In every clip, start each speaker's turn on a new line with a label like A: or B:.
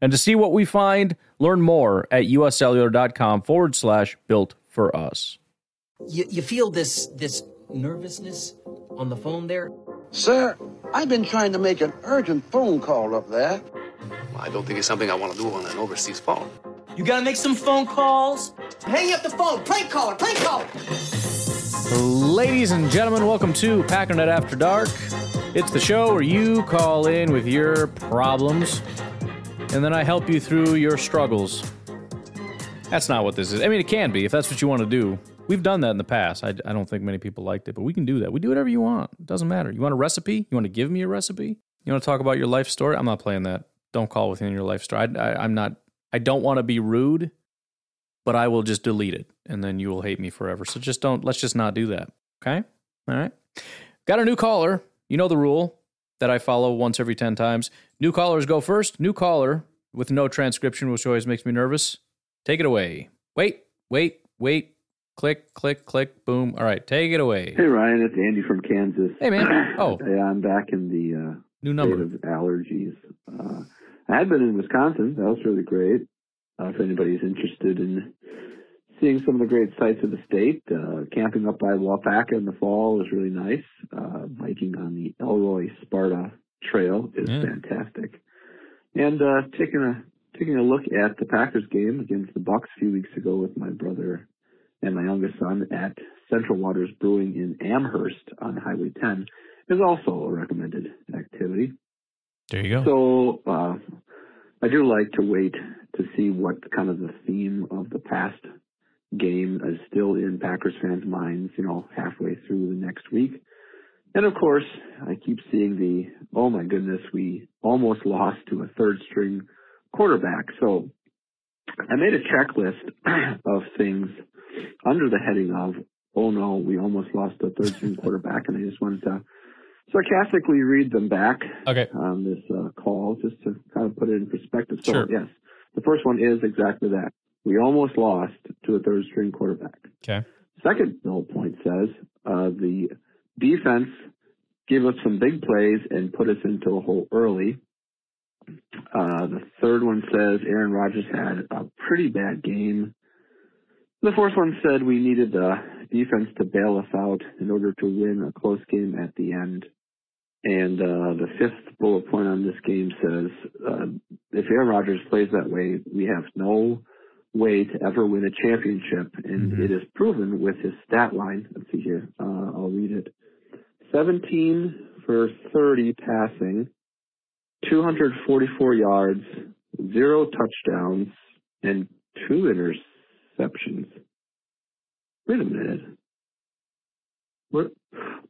A: And to see what we find, learn more at uscellular.com forward slash built for us.
B: You, you feel this this nervousness on the phone there?
C: Sir, I've been trying to make an urgent phone call up there.
D: I don't think it's something I want to do on an overseas phone.
B: You gotta make some phone calls. Hang up the phone. Prank caller. Prank caller.
A: Ladies and gentlemen, welcome to Packernet After Dark. It's the show where you call in with your problems, and then I help you through your struggles. That's not what this is. I mean, it can be if that's what you want to do. We've done that in the past. I, I don't think many people liked it, but we can do that. We do whatever you want. It doesn't matter. You want a recipe? You want to give me a recipe? You want to talk about your life story? I'm not playing that. Don't call within your life story. I, I, I'm not. I don't want to be rude, but I will just delete it, and then you will hate me forever. So just don't. Let's just not do that. Okay. All right. Got a new caller. You know the rule that I follow once every 10 times. New callers go first. New caller with no transcription, which always makes me nervous. Take it away. Wait, wait, wait. Click, click, click, boom. All right, take it away.
E: Hey Ryan, it's Andy from Kansas.
A: Hey, man. Oh.
E: yeah, I'm back in the uh,
A: New
E: state
A: number.
E: of allergies. Uh, I had been in Wisconsin. That was really great. Uh, if anybody's interested in seeing some of the great sights of the state, uh, camping up by Waupaca in the fall was really nice. Uh, biking on the Elroy Sparta Trail is
A: Yeah.
E: fantastic. And uh, taking a taking a look at the Packers game against the Bucks a few weeks ago with my brother and my youngest son at Central Waters Brewing in Amherst on Highway 10 is also a recommended activity.
A: There you go.
E: So uh, I do like to wait to see what kind of the theme of the past game is still in Packers fans' minds, you know, halfway through the next week. And of course, I keep seeing the, oh my goodness, we almost lost to a third string quarterback. So I made a checklist of things under the heading of, oh no, we almost lost a third string quarterback. And I just wanted to sarcastically read them back
A: Okay.
E: on this uh, call just to kind of put it in perspective. So,
A: Sure.
E: yes, the first one is exactly that. We almost lost to a third string quarterback.
A: Okay.
E: Second bullet point says uh, the defense gave us some big plays and put us into a hole early. Uh, the third one says Aaron Rodgers had a pretty bad game. The fourth one said we needed the defense to bail us out in order to win a close game at the end. And uh, the fifth bullet point on this game says uh, if Aaron Rodgers plays that way, we have no way to ever win a championship. And
A: Mhm.
E: it is proven with his stat line. Let's see here. Uh, I'll read it. 17 for 30 passing, 244 yards, zero touchdowns, and two interceptions. Wait a minute. What?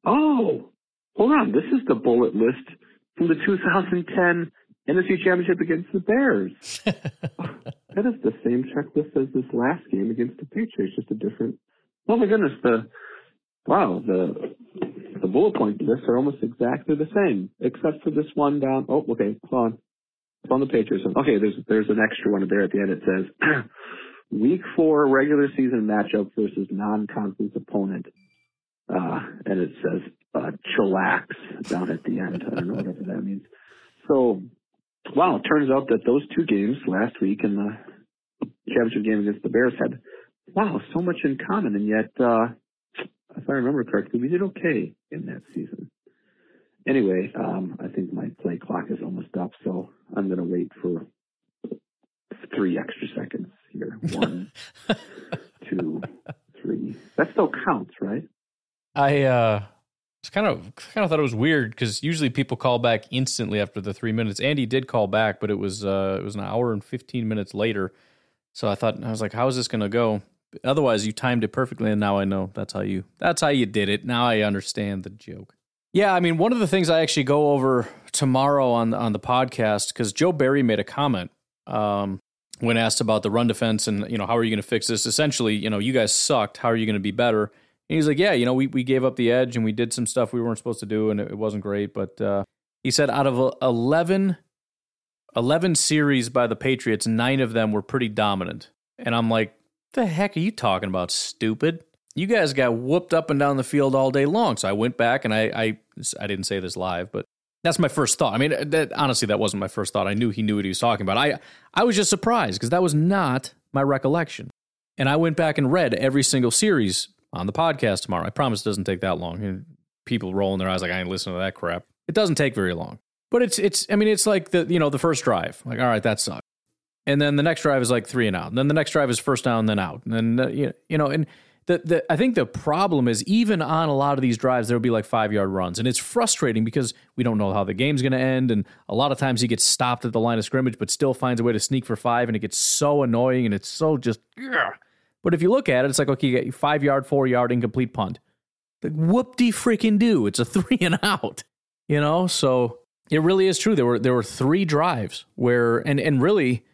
E: Oh, hold on. This is the bullet list from the 2010 NFC Championship against the Bears. That is the same checklist as this last game against the Patriots, just a different. Oh my goodness, the wow, the the bullet point lists are almost exactly the same, except for this one down. Oh, okay, hold on. It's on the Patriots. Okay, there's there's an extra one there at the end. It says Week Four regular season matchup versus non-conference opponent, uh, and it says uh, chillax down at the end. I don't know whatever that means. So Wow, it turns out that those two games last week and the championship game against the Bears had, wow, so much in common. And yet, uh, if I remember correctly, we did okay in that season. Anyway, um, I think my play clock is almost up, so I'm going to wait for three extra seconds here. One, two, three. That still counts, right?
A: I uh just kind of kind of thought it was weird because usually people call back instantly after the three minutes. Andy did call back, but it was uh it was an hour and fifteen minutes later. So I thought I was like, how is this gonna go? Otherwise, you timed it perfectly, and now I know that's how you that's how you did it. Now I understand the joke. Yeah, I mean, one of the things I actually go over tomorrow on on the podcast because Joe Barry made a comment. Um, when asked about the run defense and you know how are you going to fix this, essentially, you know, you guys sucked. How are you going to be better? And he's like, yeah, you know, we we gave up the edge and we did some stuff we weren't supposed to do, and it, it wasn't great. But uh, he said out of 11, 11 series by the Patriots, nine of them were pretty dominant. And I'm like, the heck are you talking about, stupid? You guys got whooped up and down the field all day long. So I went back and I I, I didn't say this live, but that's my first thought. I mean, that, honestly, that wasn't my first thought. I knew he knew what he was talking about. I I was just surprised because that was not my recollection. And I went back and read every single series on the podcast tomorrow. I promise it doesn't take that long. And people rolling their eyes like I ain't listening to that crap. It doesn't take very long. But it's it's I mean it's like the you know the first drive. Like all right, that sucked. And then the next drive is like 3 and out. And then the next drive is first down then out. And then uh, you know and the, the I think the problem is even on a lot of these drives there'll be like 5-yard runs and it's frustrating because we don't know how the game's going to end and a lot of times he gets stopped at the line of scrimmage but still finds a way to sneak for 5 and it gets so annoying and it's so just ugh. But if you look at it it's like okay, you get 5-yard, 4-yard incomplete punt. Like whoop de freaking do. It's a 3 and out. You know? So it really is true. There were there were three drives where and and really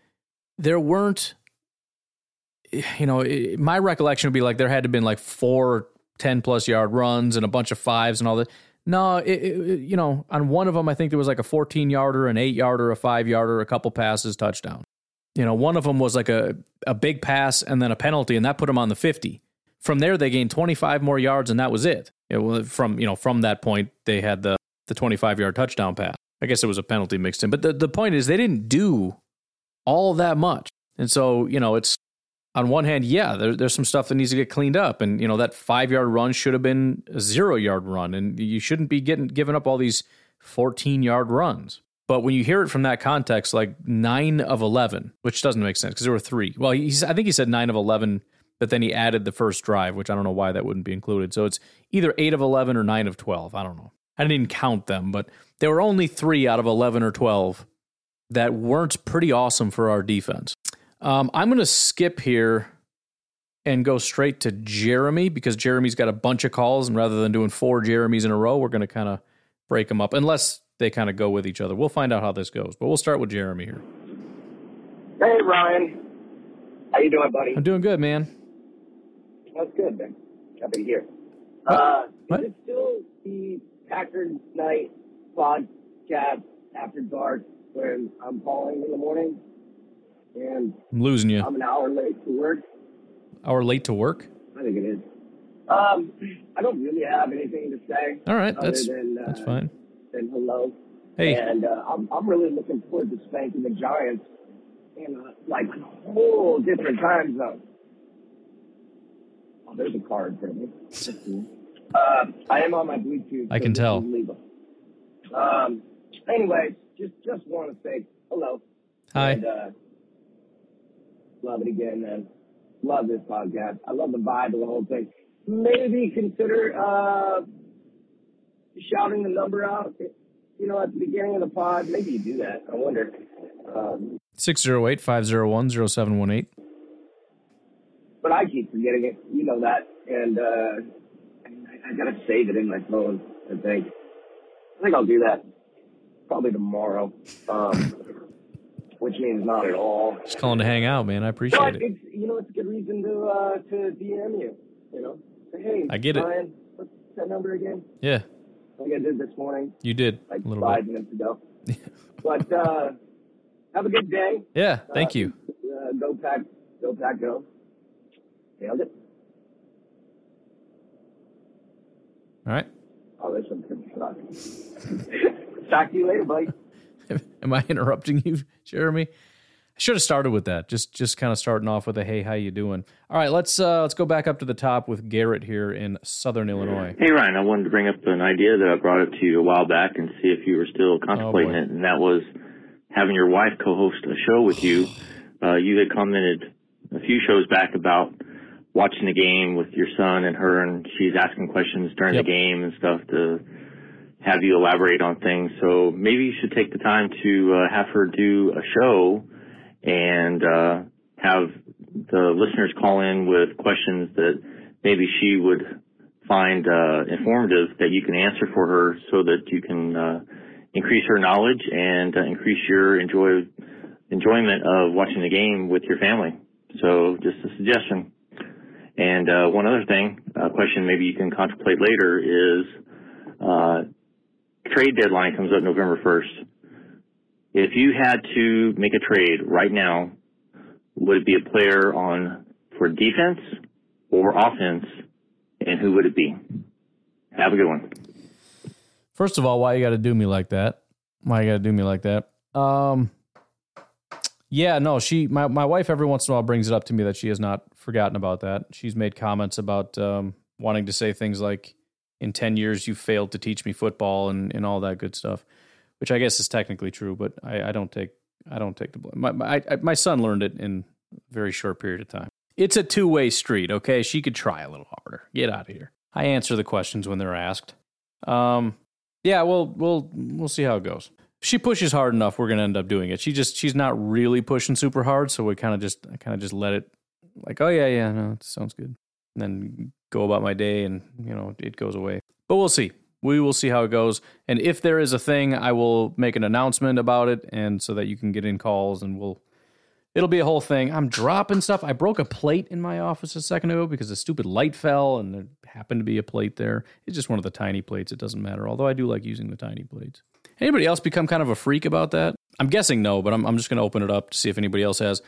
A: there weren't you know, it, my recollection would be like there had to have been like four 10 plus yard runs and a bunch of fives and all that. No, it, it, you know, on one of them, I think there was like a 14 yarder, an eight yarder, a five yarder, a couple passes, touchdown. You know, one of them was like a, a big pass and then a penalty, and that put them on the 50. From there, they gained 25 more yards, and that was it. it was from, you know, from that point, they had the, the 25 yard touchdown pass. I guess it was a penalty mixed in. But the, the point is, they didn't do all that much. And so, you know, it's on one hand, yeah, there, there's some stuff that needs to get cleaned up. And, you know, that five yard run should have been a zero yard run. And you shouldn't be getting giving up all these 14 yard runs. But when you hear it from that context, like nine of 11, which doesn't make sense because there were three. Well, he's, I think he said nine of 11, but then he added the first drive, which I don't know why that wouldn't be included. So it's either eight of 11 or nine of 12. I don't know. I didn't count them, but there were only three out of 11 or 12 that weren't pretty awesome for our defense. Um, I'm going to skip here and go straight to Jeremy because Jeremy's got a bunch of calls, and rather than doing four Jeremys in a row, we're going to kind of break them up, unless they kind of go with each other. We'll find out how this goes, but we'll start with Jeremy here.
F: Hey, Ryan. How you doing, buddy?
A: I'm doing good, man.
F: That's good, man. Happy to hear. Uh,
A: What?
F: Is it still the Packard Night podcast after dark when I'm calling in the morning and
A: I'm losing you.
F: I'm an hour late to work?
A: Hour late to work.
F: I think it is. Um, I don't really have anything to say.
A: All right, that's
F: than, uh,
A: that's fine.
F: Hello.
A: Hey,
F: And uh, I'm, I'm really looking forward to spanking the Giants in a, like a whole different time zone. Oh, there's a car in front of me. Uh, I am on my Bluetooth.
A: I
F: so
A: can tell.
F: Um, anyways, just just want to say hello.
A: hi.
F: And, uh, love it again, man. Love this podcast. I love the vibe of the whole thing. Maybe consider uh, shouting the number out. You know, at the beginning of the pod. Maybe you do that. I wonder. Um,
A: 608 501 0718.
F: but I keep forgetting it. You know that, and uh, I, I gotta save it in my phone. I think. I think I'll do that probably tomorrow. Um, which means not at all.
A: Just calling to hang out, man. I appreciate
F: But
A: it.
F: it's you know it's a good reason to uh, to DM you. You know, hey,
A: I get it.
F: Ryan, what's that number again?
A: Yeah,
F: Like I did this morning,
A: you did
F: like
A: a little
F: five
A: bit.
F: minutes ago. but uh, have a good day.
A: Yeah, thank
F: Uh,
A: you.
F: Uh, go pack, go pack, go. Nailed it.
A: All right.
F: Oh, there's some good stuff. Talk to you later, buddy.
A: Am I interrupting you, Jeremy? I should have started with that. Just just kind of starting off with a hey, how you doing? All right, let's uh let's go back up to the top with Garrett here in Southern Illinois.
G: Hey Ryan, I wanted to bring up an idea that I brought up to you a while back and see if you were still contemplating
A: boy.
G: it, and that was having your wife co-host a show with you. Uh, you had commented a few shows back about watching the game with your son and her, and she's asking questions during
A: Yep.
G: the game and stuff to have you elaborate on things. So maybe you should take the time to uh, have her do a show and uh, have the listeners call in with questions that maybe she would find uh, informative that you can answer for her so that you can uh, increase her knowledge and uh, increase your enjoy enjoyment of watching the game with your family. So just a suggestion. And uh, one other thing, a question maybe you can contemplate later is uh, trade deadline comes up November 1st. If you had to make a trade right now, would it be a player on for defense or offense, and who would it be? Have a good one.
A: First of all, why you got to do me like that? Why you got to do me like that? Um, yeah, no, she, my, my wife every once in a while brings it up to me that she has not forgotten about that. She's made comments about um, wanting to say things like, in 10 years, you failed to teach me football and, and all that good stuff, which I guess is technically true, but I, I don't take, I don't take the blame. My, my, I, my son learned it in a very short period of time. It's a two way street, okay? She could try a little harder. Get out of here. I answer the questions when they're asked. Um, yeah, well, we'll we'll see how it goes she pushes hard enough, we're gonna end up doing it. She just she's not really pushing super hard, so we kind of just I kind of just let it like, oh yeah, yeah, no, it sounds good, and then go about my day, and you know it goes away. But we'll see. We will see how it goes, and if there is a thing, I will make an announcement about it, and so that you can get in calls, and we'll. It'll be a whole thing. I'm dropping stuff. I broke a plate in my office a second ago because a stupid light fell, and there happened to be a plate there. It's just one of the tiny plates. It doesn't matter. Although I do like using the tiny plates. Anybody else become kind of a freak about that? I'm guessing no, but I'm, I'm just going to open it up to see if anybody else has.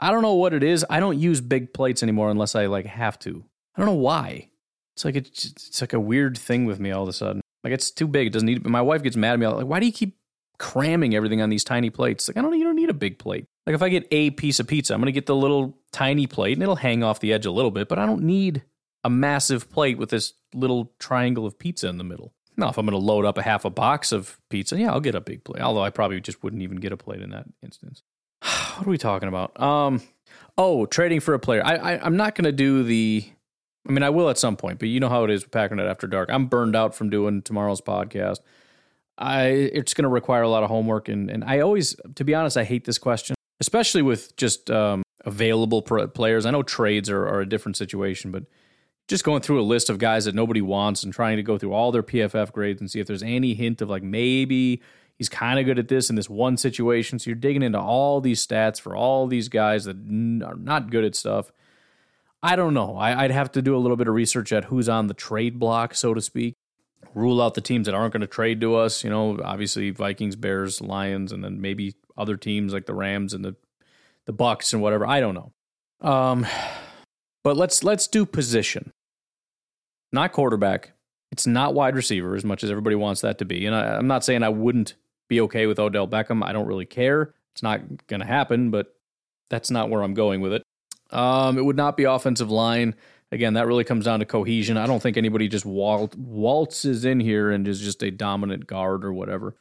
A: I don't know what it is. I don't use big plates anymore unless I like have to. I don't know why. It's like it's, it's like a weird thing with me all of a sudden. Like it's too big. It doesn't need. My wife gets mad at me. Like, why do you keep cramming everything on these tiny plates? Like I don't. You don't need a big plate. Like if I get a piece of pizza, I'm gonna get the little tiny plate and it'll hang off the edge a little bit. But I don't need a massive plate with this little triangle of pizza in the middle. Now, if I'm going to load up a half a box of pizza, yeah, I'll get a big plate. Although I probably just wouldn't even get a plate in that instance. what are we talking about? Um, oh, trading for a player. I, I I'm not going to do the. I mean, I will at some point, but you know how it is with Packernet After Dark. I'm burned out from doing tomorrow's podcast. I it's going to require a lot of homework, and and I always, to be honest, I hate this question, especially with just um, available players. I know trades are, are a different situation, but just going through a list of guys that nobody wants and trying to go through all their PFF grades and see if there's any hint of like maybe he's kind of good at this in this one situation. So you're digging into all these stats for all these guys that are not good at stuff. I don't know. I, would have to do a little bit of research at who's on the trade block, so to speak. Rule out the teams that aren't going to trade to us. You know, obviously Vikings, Bears, Lions, and then maybe other teams like the Rams and the the Bucks and whatever. I don't know. Um, but let's let's do position not quarterback. It's not wide receiver as much as everybody wants that to be. And I, am not saying I wouldn't be okay with Odell Beckham. I don't really care. It's not going to happen, but that's not where I'm going with it. Um, it would not be offensive line. Again, that really comes down to cohesion. I don't think anybody just walt- waltzes in here and is just a dominant guard or whatever.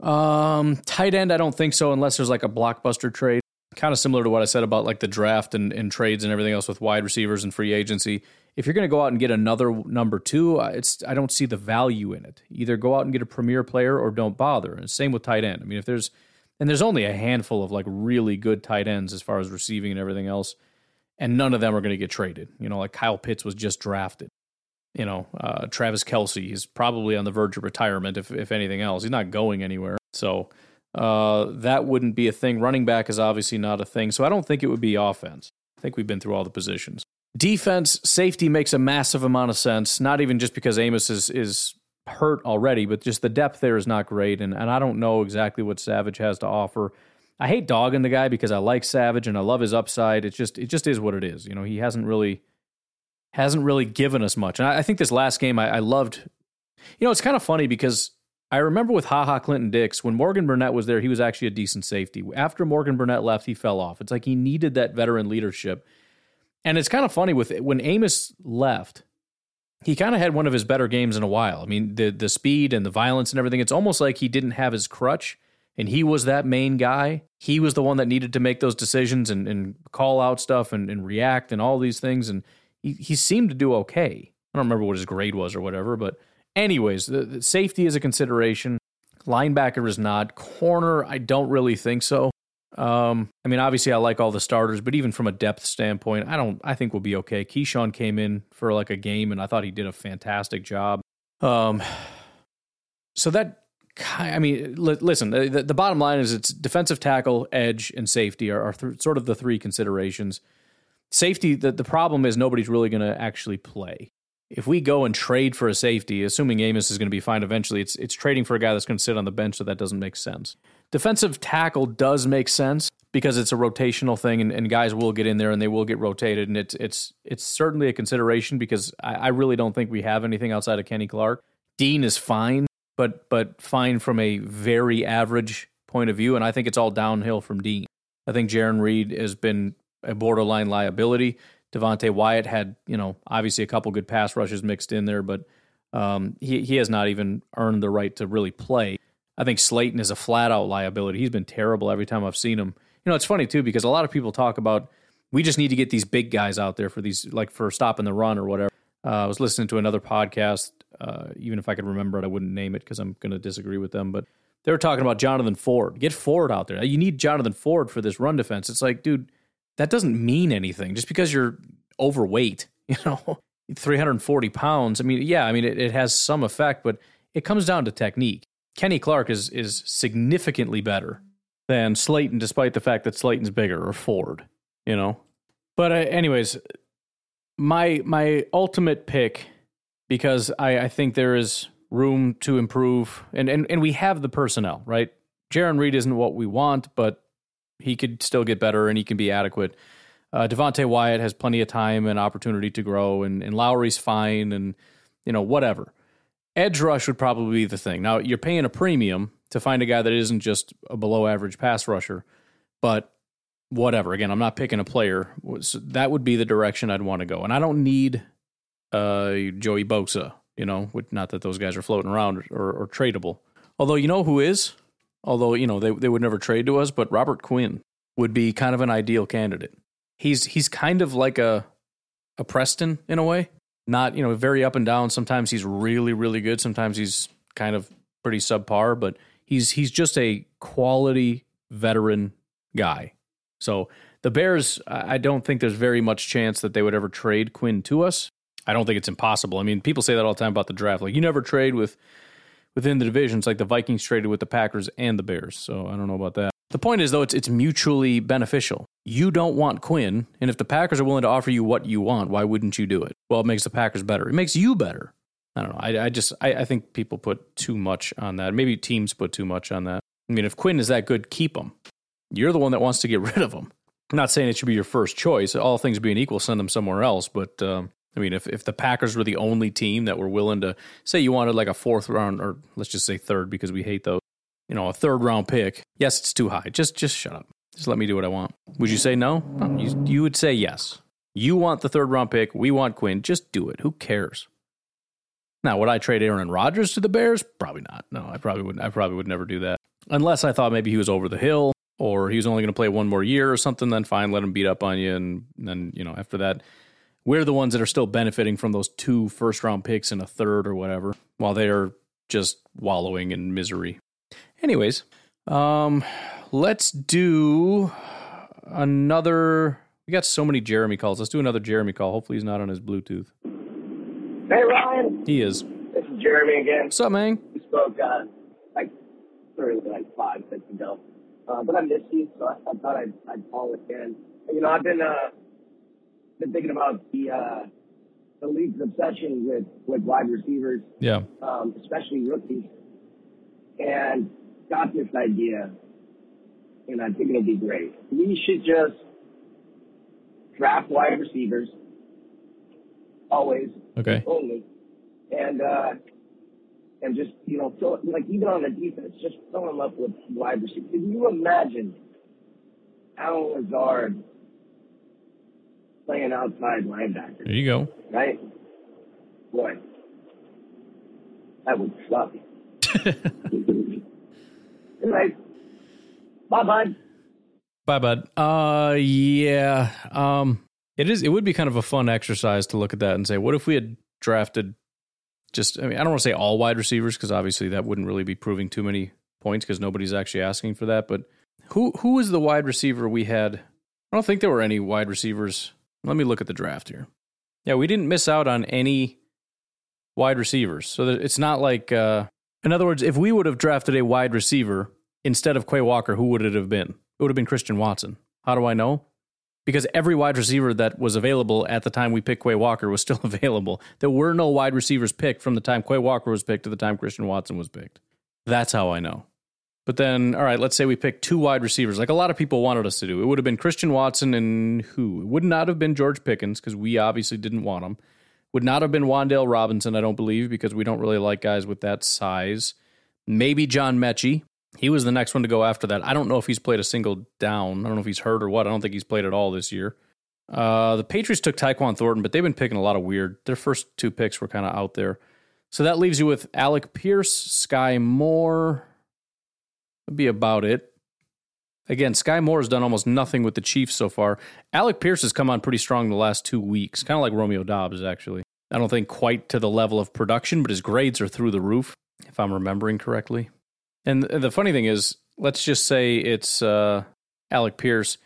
A: Um, tight end, I don't think so, unless there's like a blockbuster trade. Kind of similar to what I said about like the draft and, and trades and everything else with wide receivers and free agency if you're going to go out and get another number two, it's I don't see the value in it. Either go out and get a premier player or don't bother. And same with tight end. I mean, if there's and there's only a handful of like really good tight ends as far as receiving and everything else, and none of them are going to get traded. You know, like Kyle Pitts was just drafted. You know, uh, Travis Kelce is probably on the verge of retirement. If if anything else, he's not going anywhere. So uh, that wouldn't be a thing. Running back is obviously not a thing. So I don't think it would be offense. I think we've been through all the positions. Defense, safety makes a massive amount of sense, not even just because Amos is, is hurt already, but just the depth there is not great. And, and I don't know exactly what Savage has to offer. I hate dogging the guy because I like Savage and I love his upside. It's just it just is what it is. You know, he hasn't really hasn't really given us much. And I, I think this last game I, I, loved. You know, it's kind of funny because I remember with Ha Ha Clinton Dix when Morgan Burnett was there, he was actually a decent safety. After Morgan Burnett left, he fell off. It's like he needed that veteran leadership. And it's kind of funny with when Amos left, he kind of had one of his better games in a while. I mean, the the speed and the violence and everything. It's almost like he didn't have his crutch, and he was that main guy. He was the one that needed to make those decisions and, and call out stuff and, and react and all these things. And he, he seemed to do okay. I don't remember what his grade was or whatever, but anyways, the, the safety is a consideration. Linebacker is not. Corner, I don't really think so. Um, I mean, obviously, I like all the starters, but even from a depth standpoint, I don't. I think we'll be okay. Keisean came in for like a game, and I thought he did a fantastic job. Um, so that I mean, li- listen. The, the, bottom line is it's defensive tackle, edge, and safety are, are th- sort of the three considerations. Safety. The the problem is nobody's really going to actually play. If we go and trade for a safety, assuming Amos is going to be fine eventually, it's it's trading for a guy that's going to sit on the bench, so that doesn't make sense. Defensive tackle does make sense because it's a rotational thing, and, and guys will get in there and they will get rotated, and it's it's it's certainly a consideration because I, I really don't think we have anything outside of Kenny Clark. Dean is fine, but but fine from a very average point of view, and I think it's all downhill from Dean. I think Jarran Reed has been a borderline liability. Devonte Wyatt had, you know, obviously a couple good pass rushes mixed in there, but um, he he has not even earned the right to really play. I think Slaton is a flat out liability. He's been terrible every time I've seen him. You know, it's funny too because a lot of people talk about we just need to get these big guys out there for these like for stopping the run or whatever. Uh, I was listening to another podcast. Uh, even if I could remember it, I wouldn't name it because I'm going to disagree with them. But they were talking about Jonathan Ford. Get Ford out there. You need Jonathan Ford for this run defense. It's like, dude, that doesn't mean anything. Just because you're overweight, you know, 340 pounds. I mean, yeah, I mean, it, it has some effect, but it comes down to technique. Kenny Clark is is significantly better than Slaton, despite the fact that Slaton's bigger or Ford. You know, but uh, anyways, my my ultimate pick because I, I think there is room to improve, and, and and we have the personnel, right? Jarran Reed isn't what we want, but he could still get better and he can be adequate. Uh, Devonte Wyatt has plenty of time and opportunity to grow, and, and Lowry's fine, and you know whatever. Edge rush would probably be the thing. Now you're paying a premium to find a guy that isn't just a below average pass rusher, but whatever. Again, I'm not picking a player. So that would be the direction I'd want to go, and I don't need uh, Joey Bosa. You know, not that those guys are floating around or, or tradable. Although you know who is, although you know they they would never trade to us, but Robert Quinn would be kind of an ideal candidate. He's he's kind of like a a Preston in a way not you know very up and down. Sometimes he's really really good. Sometimes he's kind of pretty subpar. But he's he's just a quality veteran guy. So the Bears, I don't think there's very much chance that they would ever trade Quinn to us. I don't think it's impossible. I mean, people say that all the time about the draft. Like you never trade with within the divisions. Like the Vikings traded with the Packers and the Bears. So I don't know about that. The point is though, it's it's mutually beneficial. You don't want Quinn, and if the Packers are willing to offer you what you want, why wouldn't you do it? Well, it makes the Packers better. It makes you better. I don't know. I, I just I, I think people put too much on that. Maybe teams put too much on that. I mean, if Quinn is that good, keep him. You're the one that wants to get rid of him. I'm not saying it should be your first choice. All things being equal, send them somewhere else. But um, I mean, if if the Packers were the only team that were willing to say you wanted like a fourth round, or let's just say third because we hate those you know, a third round pick. Yes, it's too high. Just just shut up. Just let me do what I want. Would you say no? no you, you would say yes. You want the third round pick. We want Quinn. Just do it. Who cares? Now, would I trade Aaron Rodgers to the Bears? Probably not. No, I probably would. I probably would never do that unless I thought maybe he was over the hill or he was only going to play one more year or something. Then fine, let him beat up on you, and then you know after that, we're the ones that are still benefiting from those two first round picks and a third or whatever, while they are just wallowing in misery. Anyways, um, let's do another. We got so many Jeremy calls. Let's do another Jeremy call. Hopefully, he's not on his Bluetooth.
F: Hey, Ryan.
A: He is.
F: This is Jeremy again.
A: What's up, man?
F: We spoke uh, like literally like five minutes ago, uh, but I missed you, so I, I thought I'd, I'd call again. You know, I've been uh, been thinking about the uh, the league's obsession with with wide receivers.
A: Yeah.
F: Um, especially rookies, and got this idea, and I think it'll be great. We should just draft wide receivers, always,
A: okay,
F: only, and uh, and just you know fill it, like even on the defense, just fill them up with wide receivers. Can you imagine Allen Lazard playing outside linebacker?
A: There you go.
F: Right, boy, that would suck. Anyway, bye, bud.
A: Bye, bud. Uh, yeah. Um, it is. It would be kind of a fun exercise to look at that and say, what if we had drafted just? I mean, I don't want to say all wide receivers because obviously that wouldn't really be proving too many points because nobody's actually asking for that. But who who was the wide receiver we had? I don't think there were any wide receivers. Let me look at the draft here. Yeah, we didn't miss out on any wide receivers. So it's not like uh, In other words, if we would have drafted a wide receiver instead of Quay Walker, who would it have been? It would have been Christian Watson. How do I know? Because every wide receiver that was available at the time we picked Quay Walker was still available. There were no wide receivers picked from the time Quay Walker was picked to the time Christian Watson was picked. That's how I know. But then, all right, let's say we pick two wide receivers, like a lot of people wanted us to do. It would have been Christian Watson and who? It would not have been George Pickens because we obviously didn't want him. Would not have been Wan'Dale Robinson, I don't believe, because we don't really like guys with that size. Maybe John Metchie. He was the next one to go after that. I don't know if he's played a single down. I don't know if he's hurt or what. I don't think he's played at all this year. Uh, the Patriots took Tyquan Thornton, but they've been picking a lot of weird. Their first two picks were kind of out there. So that leaves you with Alec Pierce, Skyy Moore. Be about it. Again, Skyy Moore has done almost nothing with the Chiefs so far. Alec Pierce has come on pretty strong the last two weeks, kind of like Romeo Doubs, actually. I don't think quite to the level of production, but his grades are through the roof, if I'm remembering correctly. And the funny thing is, let's just say it's uh, Alec Pierce.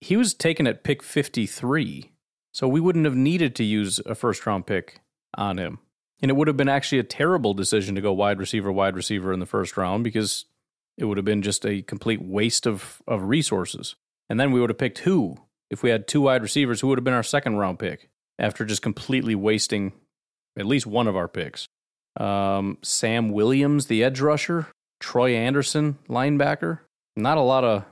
A: He was taken at pick 53, so we wouldn't have needed to use a first round pick on him. And it would have been actually a terrible decision to go wide receiver, wide receiver in the first round because it would have been just a complete waste of, of resources. And then we would have picked who? If we had two wide receivers, who would have been our second round pick after just completely wasting at least one of our picks? Um, Sam Williams, the edge rusher, Troy Anderson, linebacker. Not a lot of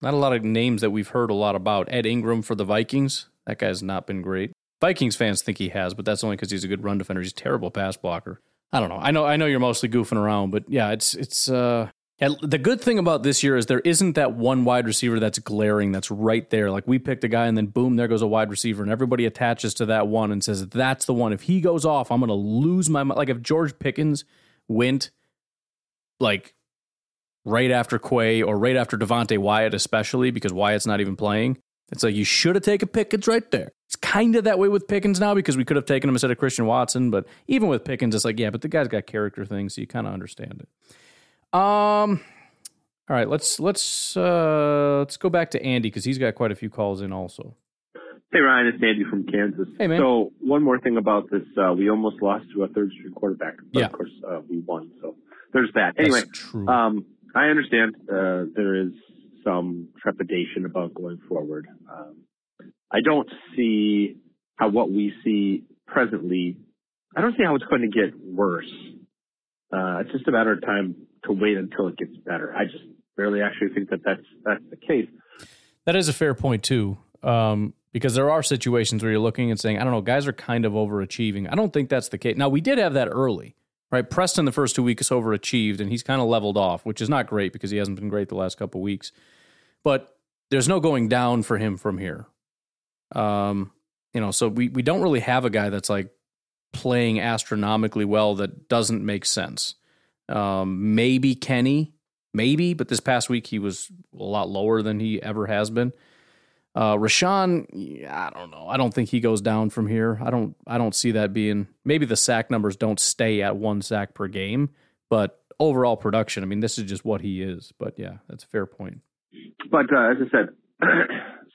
A: not a lot of names that we've heard a lot about. Ed Ingram for the Vikings. That guy's not been great. Vikings fans think he has, but that's only because he's a good run defender. He's a terrible pass blocker. I don't know. I know I know you're mostly goofing around, but yeah, it's it's uh the good thing about this year is there isn't that one wide receiver that's glaring, that's right there. Like we picked a guy and then boom, there goes a wide receiver, and everybody attaches to that one and says, that's the one. If he goes off, I'm going to lose my mind. Like if George Pickens went like right after Quay or right after Devonte Wyatt, especially because Wyatt's not even playing, it's like you should have taken Pickens right there. It's kind of that way with Pickens now because we could have taken him instead of Christian Watson. But even with Pickens, it's like, yeah, but the guy's got character things, so you kind of understand it. Um. All right, let's let's uh let's go back to Andy because he's got quite a few calls in also.
H: Hey Ryan, it's Andy from Kansas.
A: Hey man.
H: So one more thing about this, uh, we almost lost to a third string quarterback, but
A: Yeah.
H: of course uh, we won. So there's that. Anyway, um, I understand uh, there is some trepidation about going forward. Um, I don't see how what we see presently. I don't see how it's going to get worse. Uh, it's just a matter of time to wait until it gets better. I just barely actually think that that's that's the case.
A: That is a fair point too, um, because there are situations where you're looking and saying, I don't know, guys are kind of overachieving. I don't think that's the case. Now we did have that early, right? Preston the first two weeks overachieved, and he's kind of leveled off, which is not great because he hasn't been great the last couple weeks. But there's no going down for him from here. Um, you know, so we we don't really have a guy that's like playing astronomically well that doesn't make sense. Um, maybe Kenny, maybe, but this past week he was a lot lower than he ever has been. Uh, Rashan, I don't know. I don't think he goes down from here. I don't. I don't see that being. Maybe the sack numbers don't stay at one sack per game, but overall production. I mean, this is just what he is. But yeah, that's a fair point.
H: But uh, as I said,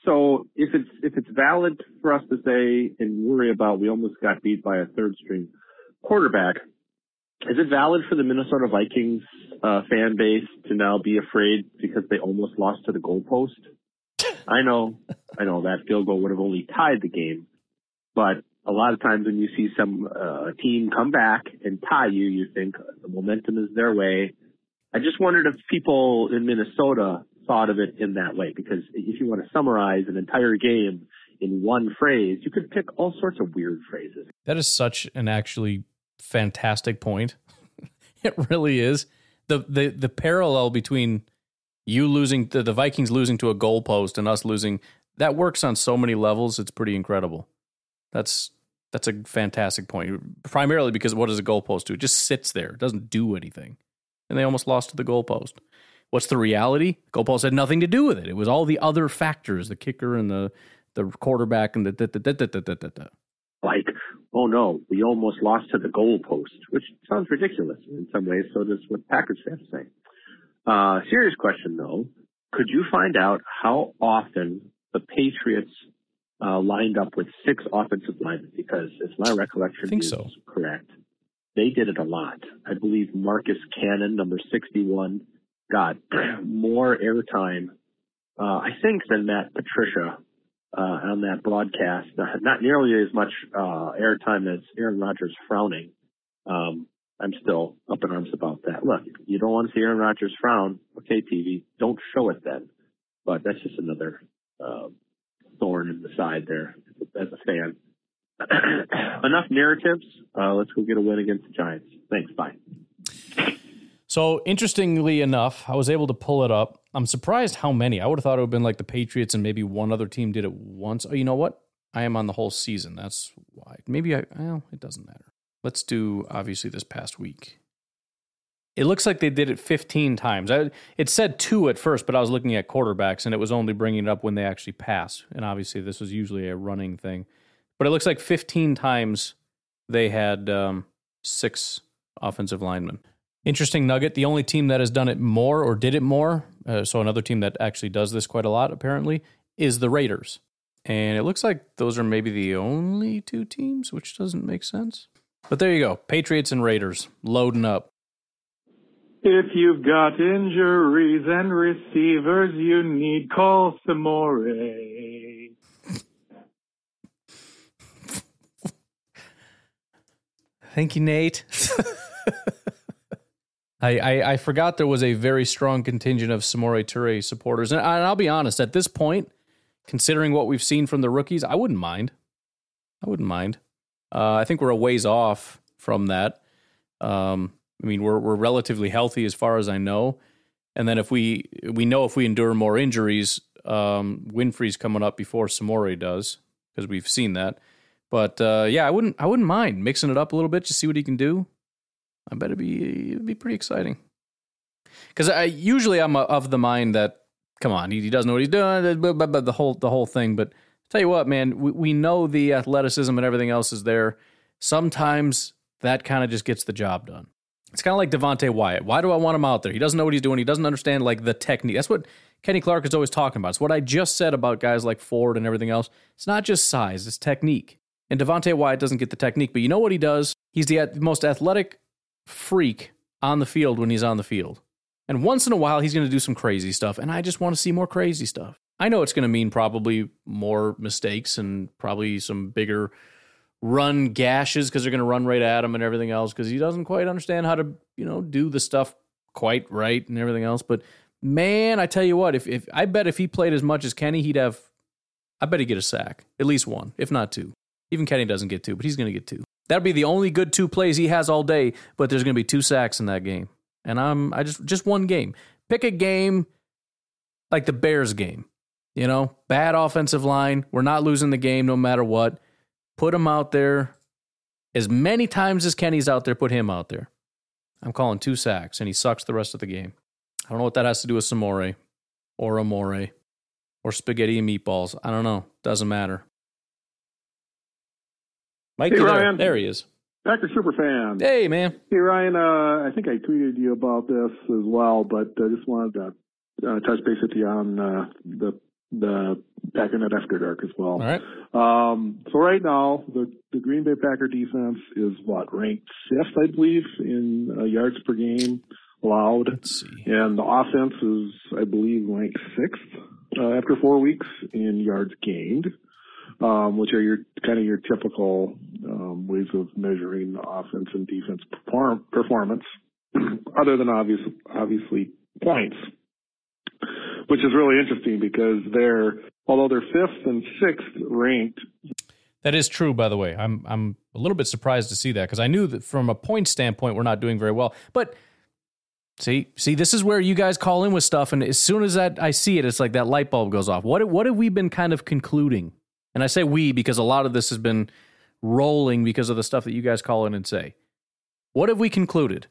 H: so if it's if it's valid for us to say and worry about we almost got beat by a third string quarterback, is it valid for the Minnesota Vikings uh, fan base to now be afraid because they almost lost to the goalpost? I know, I know that field goal would have only tied the game, but a lot of times when you see some uh, team come back and tie you, you think the momentum is their way. I just wondered if people in Minnesota thought of it in that way, because if you want to summarize an entire game in one phrase, you could pick all sorts of weird phrases.
A: That is such an actually fantastic point. it really is. The the the parallel between you losing the, the Vikings losing to a goalpost and us losing that works on so many levels. It's pretty incredible. That's that's a fantastic point. Primarily because what does a goalpost do? It just sits there. It doesn't do anything. And they almost lost to the goalpost. What's the reality? Goalpost had nothing to do with it. It was all the other factors, the kicker and the the quarterback and the da, da, da, da, da, da, da.
H: Like, oh no, we almost lost to the goalpost, which sounds ridiculous in some ways. So does what Packers fans say. Uh, serious question though, could you find out how often the Patriots uh, lined up with six offensive linemen? Because if my recollection is
A: so.
H: correct,
E: they did it a lot. I believe Marcus Cannon, number 61, got more airtime, uh, I think, than Matt Patricia uh, on that broadcast. Not nearly as much uh, airtime as Aaron Rodgers frowning. Um, I'm still up in arms about that. Look, you don't want to see Aaron Rodgers frown. Okay, TV, don't show it then. But that's just another uh, thorn in the side there as a fan. Enough narratives. Uh, let's go get a win against the Giants. Thanks. Bye.
A: So interestingly enough, I was able to pull it up. I'm surprised how many. I would have thought it would have been like the Patriots and maybe one other team did it once. Oh, you know what? I am on the whole season. That's why. Maybe I. Well, it doesn't matter. Let's do obviously this past week. It looks like they did it 15 times. I, it said two at first, but I was looking at quarterbacks and it was only bringing it up when they actually pass. And obviously, this was usually a running thing. But it looks like 15 times they had um, six offensive linemen. Interesting nugget. The only team that has done it more or did it more, uh, so another team that actually does this quite a lot apparently, is the Raiders. And it looks like those are maybe the only two teams, which doesn't make sense. But there you go. Patriots and Raiders loading up.
I: If you've got injuries and receivers you need, call Samore.
A: Thank you, Nate. I, I, I, forgot there was a very strong contingent of Samori Toure supporters. And, I, and I'll be honest, at this point, considering what we've seen from the rookies, I wouldn't mind. I wouldn't mind. Uh, I think we're a ways off from that. Um, I mean, we're we're relatively healthy as far as I know. And then if we we know if we endure more injuries, um, Winfree's coming up before Samori does because we've seen that. But uh, yeah, I wouldn't I wouldn't mind mixing it up a little bit to see what he can do. I bet it'd be it'd be pretty exciting. Because I usually I'm of the mind that come on he, he doesn't know what he's doing, the whole the whole thing. But tell you what, man, we, we know the athleticism and everything else is there. Sometimes that kind of just gets the job done. It's kind of like Devonte Wyatt. Why do I want him out there? He doesn't know what he's doing. He doesn't understand like the technique. That's what Kenny Clark is always talking about. It's what I just said about guys like Ford and everything else. It's not just size; it's technique. And Devonte Wyatt doesn't get the technique, but you know what he does? He's the most athletic freak on the field when he's on the field. And once in a while, he's going to do some crazy stuff, and I just want to see more crazy stuff. I know it's going to mean probably more mistakes and probably some bigger run gashes because they're going to run right at him and everything else because he doesn't quite understand how to, you know, do the stuff quite right and everything else. But man, I tell you what, if, if I bet if he played as much as Kenny, he'd have, I bet he'd get a sack, at least one, if not two. Even Kenny doesn't get two, but he's going to get two. That'll be the only good two plays he has all day, but there's going to be two sacks in that game. And I'm I just just one game. Pick a game like the Bears game. You know, bad offensive line. We're not losing the game no matter what. Put him out there as many times as Kenny's out there. Put him out there. I'm calling two sacks, and he sucks the rest of the game. I don't know what that has to do with Samore or Amore or spaghetti and meatballs. I don't know. Doesn't matter. Mike,
J: hey, Ryan.
A: There. there he is.
J: Packer super fan.
A: Hey, man.
J: Hey, Ryan. Uh, I think I tweeted you about this as well, but I just wanted to uh, touch base with you on uh, the the Packernet After Dark as well.
A: All right.
J: Um, so right now, the, the Green Bay Packer defense is what ranked fifth, I believe, in uh, yards per game allowed.
A: Let's see.
J: And the offense is, I believe, ranked sixth uh, after four weeks in yards gained um, which are your kind of your typical um, ways of measuring offense and defense perform- performance, other than obvious, obviously points, which is really interesting because they're although they're fifth and sixth ranked.
A: That is true, by the way. I'm I'm a little bit surprised to see that because I knew that from a point standpoint we're not doing very well, but. See, see, this is where you guys call in with stuff, and as soon as that I see it, it's like that light bulb goes off. What what have we been kind of concluding and I say we because a lot of this has been rolling because of the stuff that you guys call in and say. What have we concluded?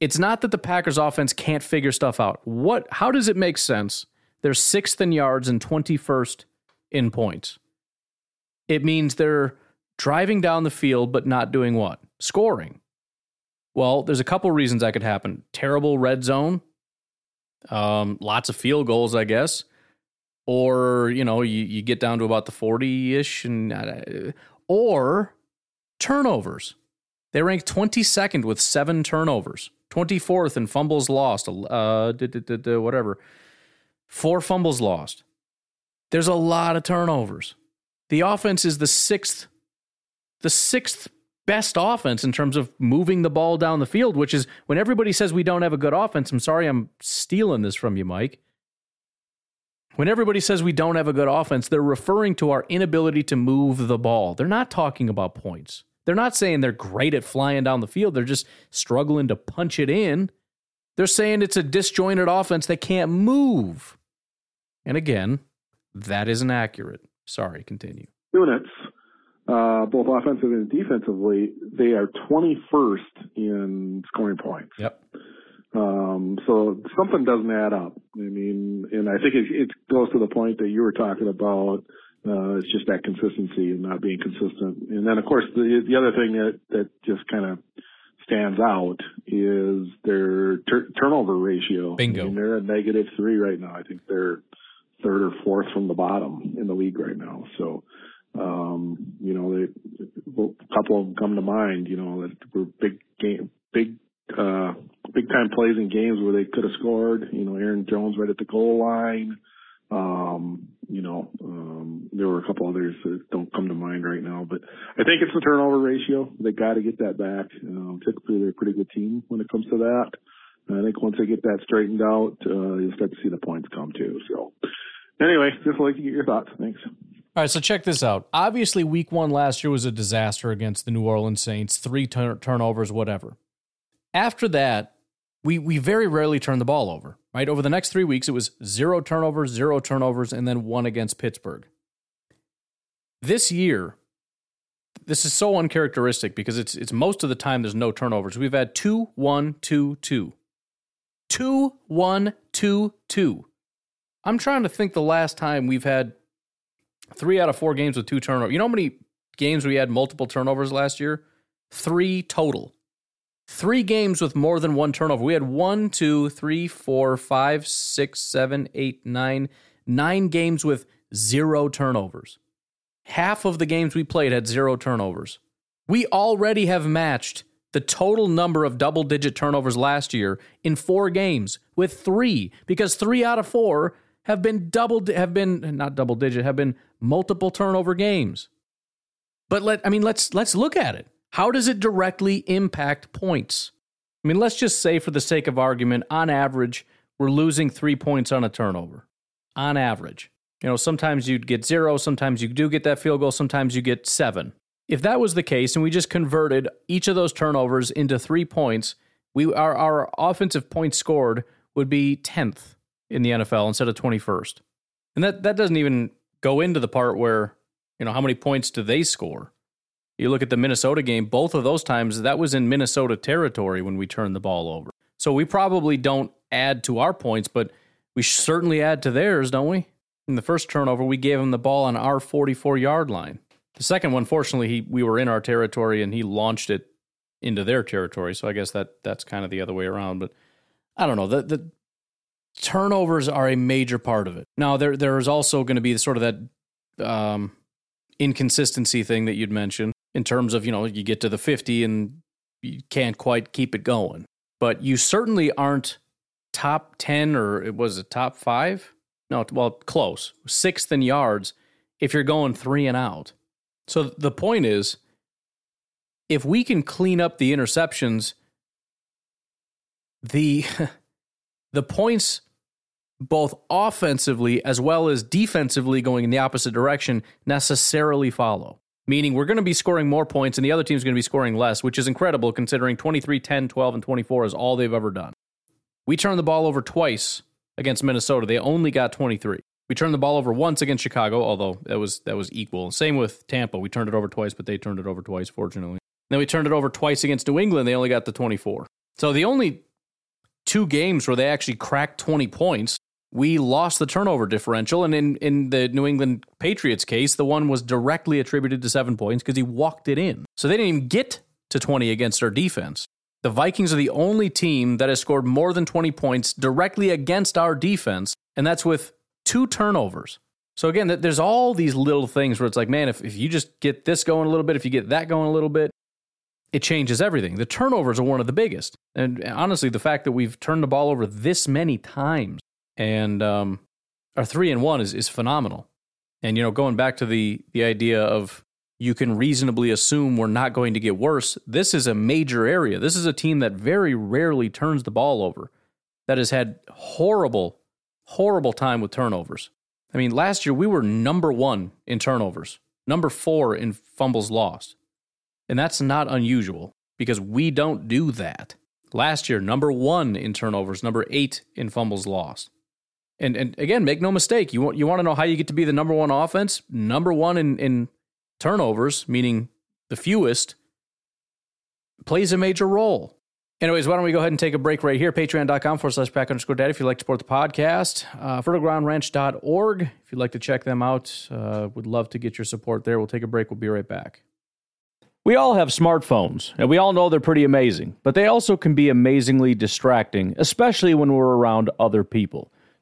A: It's not that the Packers offense can't figure stuff out. What how does it make sense? They're 6th in yards and 21st in points. It means they're driving down the field but not doing what? Scoring. Well, there's a couple reasons that could happen. Terrible red zone. Um, lots of field goals, I guess or you know you, you get down to about the 40-ish and uh, or turnovers They rank 22nd with seven turnovers, 24th in fumbles lost, uh, whatever, four fumbles lost. There's a lot of turnovers. The offense is the sixth, the sixth best offense in terms of moving the ball down the field, which is when everybody says we don't have a good offense. I'm sorry, I'm stealing this from you, Mike. When everybody says we don't have a good offense, they're referring to our inability to move the ball. They're not talking about points. They're not saying they're great at flying down the field. They're just struggling to punch it in. They're saying it's a disjointed offense that can't move. And again, that isn't accurate. Sorry, continue.
J: Units, uh, both offensive and defensively, they are 21st in scoring points.
A: Yep.
J: Um, so something doesn't add up. I mean, and I think it, it goes to the point that you were talking about. Uh, it's just that consistency and not being consistent. And then, of course, the the other thing that that just kind of stands out is their tur- turnover ratio.
A: Bingo.
J: I mean, they're at negative three right now. I think they're third or fourth from the bottom in the league right now. So, um, you know, they, a couple of them come to mind. You know, that were big game, big uh, big time plays in games where they could have scored. You know, Aaron Jones right at the goal line. Um, you know, um, there were a couple others that don't come to mind right now, but I think it's the turnover ratio. They got to get that back. Um, typically, they're a pretty good team when it comes to that. I think once they get that straightened out, uh, you'll start to see the points come too. So, anyway, just like to get your thoughts. Thanks.
A: All right, so check this out. Obviously, week one last year was a disaster against the New Orleans Saints, three turn- turnovers, whatever. After that, we, we very rarely turn the ball over, right? Over the next three weeks, it was zero turnovers, zero turnovers, and then one against Pittsburgh. This year, this is so uncharacteristic because it's it's most of the time there's no turnovers. We've had two, one, two, two. Two, one, two, two. I'm trying to think the last time we've had three out of four games with two turnovers. You know how many games we had multiple turnovers last year? Three total. Three games with more than one turnover. We had one, two, three, four, five, six, seven, eight, nine, nine games with zero turnovers. Half of the games we played had zero turnovers. We already have matched the total number of double digit turnovers last year in four games with three, because three out of four have been double have been not double digit, have been multiple turnover games. But let I mean let's let's look at it. How does it directly impact points? I mean, let's just say, for the sake of argument, on average, we're losing three points on a turnover. On average. You know, sometimes you'd get zero, sometimes you do get that field goal, sometimes you get seven. If that was the case and we just converted each of those turnovers into three points, we our, our offensive points scored would be 10th in the NFL instead of 21st. And that, that doesn't even go into the part where, you know, how many points do they score? You look at the Minnesota game, both of those times, that was in Minnesota territory when we turned the ball over. So we probably don't add to our points, but we certainly add to theirs, don't we? In the first turnover, we gave him the ball on our 44 yard line. The second one, fortunately, he, we were in our territory and he launched it into their territory. So I guess that that's kind of the other way around. But I don't know. The, the turnovers are a major part of it. Now, there there is also going to be sort of that um, inconsistency thing that you'd mentioned in terms of, you know, you get to the 50 and you can't quite keep it going. But you certainly aren't top 10 or it was a top five? No, well, close. Sixth in yards if you're going three and out. So the point is, if we can clean up the interceptions, the the points both offensively as well as defensively going in the opposite direction necessarily follow. Meaning we're going to be scoring more points and the other team's going to be scoring less, which is incredible considering 23, 10, 12, and 24 is all they've ever done. We turned the ball over twice against Minnesota. They only got 23. We turned the ball over once against Chicago, although that was that was equal. Same with Tampa. We turned it over twice, but they turned it over twice, fortunately. Then we turned it over twice against New England. They only got the 24. So the only two games where they actually cracked 20 points, we lost the turnover differential. And in, in the New England Patriots case, the one was directly attributed to seven points because he walked it in. So they didn't even get to 20 against our defense. The Vikings are the only team that has scored more than 20 points directly against our defense, and that's with two turnovers. So again, there's all these little things where it's like, man, if, if you just get this going a little bit, if you get that going a little bit, it changes everything. The turnovers are one of the biggest. And honestly, the fact that we've turned the ball over this many times and um, our three and one is, is phenomenal. And, you know, going back to the, the idea of you can reasonably assume we're not going to get worse, this is a major area. This is a team that very rarely turns the ball over, that has had horrible, horrible time with turnovers. I mean, last year we were number one in turnovers, number four in fumbles lost. And that's not unusual because we don't do that. Last year, number one in turnovers, number eight in fumbles lost. And and again, make no mistake, you want you want to know how you get to be the number one offense? Number one in, in turnovers, meaning the fewest, plays a major role. Anyways, why don't we go ahead and take a break right here? Patreon.com forward slash pack underscore daddy if you'd like to support the podcast. Uh, fertilegroundranch.org if you'd like to check them out. Uh, would love to get your support there. We'll take a break. We'll be right back. We all have smartphones, and we all know they're pretty amazing, but they also can be amazingly distracting, especially when we're around other people.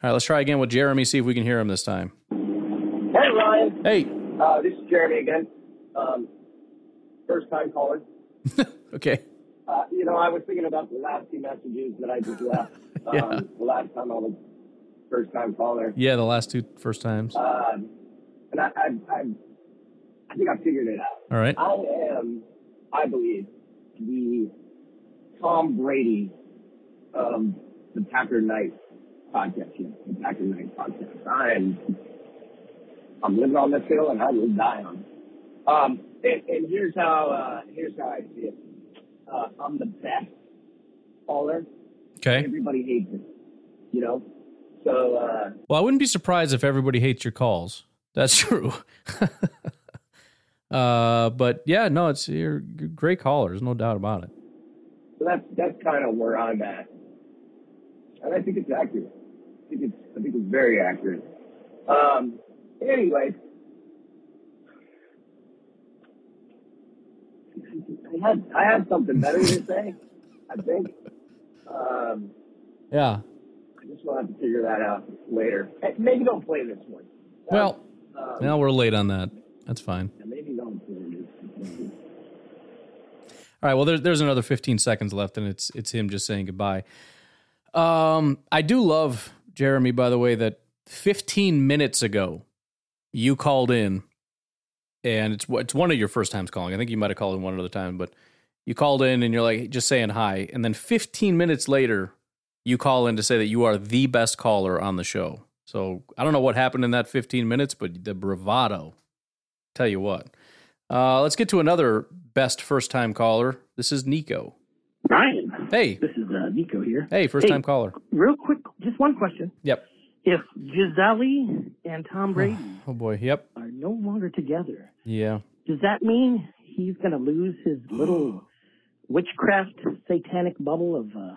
A: All right, let's try again with Jeremy, see if we can hear him this time.
F: Hey, Ryan.
A: Hey.
F: Uh, this is Jeremy again. Um, first time caller.
A: Okay.
F: Uh, you know, I was thinking about the last two messages that I just left. Um,
A: Yeah.
F: The last time I was first time caller.
A: Yeah, the last two first times.
F: Um, and I, I, I, I think I figured it out.
A: All right.
F: I am, I believe, the Tom Brady of the Packernet podcast. Know, the Packernet podcast. I am, I'm living on this hill and I will die on it. Um, and, and here's how, uh, here's how I see it. Uh, I'm the best caller.
A: Okay.
F: Everybody hates it. You know? So, uh,
A: Well, I wouldn't be surprised if everybody hates your calls. That's true. uh, but yeah, no, it's you're a great caller. There's no doubt about it.
F: So that's that's kind of where I'm at, and I think it's accurate. I think it's I think it's very accurate. Um, anyway, I had I had something better to say. I think. Um,
A: Yeah.
F: I just will have to figure that out later. Hey, Maybe don't play this one.
A: Well,
F: Um,
A: now we're late on that. That's fine.
F: maybe don't play this.
A: All right. Well, there's there's another 15 seconds left, and it's it's him just saying goodbye. Um, I do love Jeremy, by the way, that 15 minutes ago you called in, and it's it's one of your first times calling. I think you might have called in one other time, but you called in and you're like just saying hi, and then 15 minutes later you call in to say that you are the best caller on the show. So I don't know what happened in that 15 minutes, but the bravado. Tell you what. Uh, let's get to another best first time caller. This is Nico.
K: Ryan.
A: Hey.
K: This is uh, Nico here.
A: Hey, first time
K: Hey.
A: caller.
K: Real quick, just one question.
A: Yep.
K: if Gisele and Tom Brady
A: Oh boy, yep,
K: are no longer together,
A: yeah.
K: does that mean he's going to lose his little witchcraft satanic bubble of uh,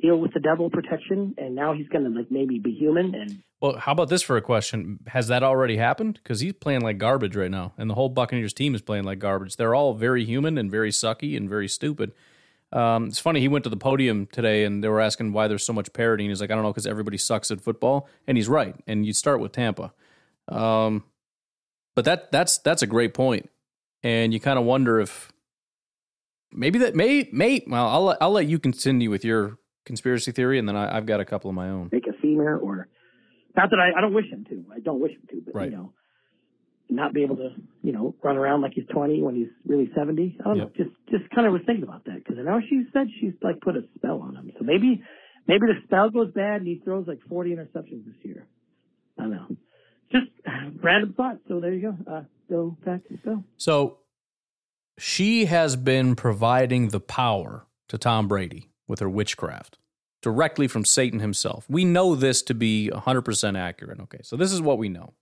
K: deal with the devil protection, and now he's going to like maybe be human and
A: Well, how about this for a question? Has that already happened? Because he's playing like garbage right now, and the whole Buccaneers team is playing like garbage. They're all very human and very sucky and very stupid. Um, it's funny. He went to the podium today, and they were asking why there's so much parity. And he's like, I don't know, because everybody sucks at football, and he's right. And you start with Tampa, um, but that that's that's a great point. and you kind of wonder if maybe that may may well I'll let- I'll let you continue with your conspiracy theory, and then I, I've got a couple of my own.
K: make a femur or not that I, I don't wish him to. I don't wish him to, but
A: Right.
K: you know, not be able to, you know, run around like he's 20 when he's really 70. I don't know. Just, just kind of was thinking about that because I know she said she's like put a spell on him. So maybe, maybe the spell goes bad and he throws like 40 interceptions this year. I don't know. Just random thought. So there you go. Uh, go back to go.
A: So she has been providing the power to Tom Brady with her witchcraft directly from Satan himself. We know this to be 100% accurate. Okay, so this is what we know.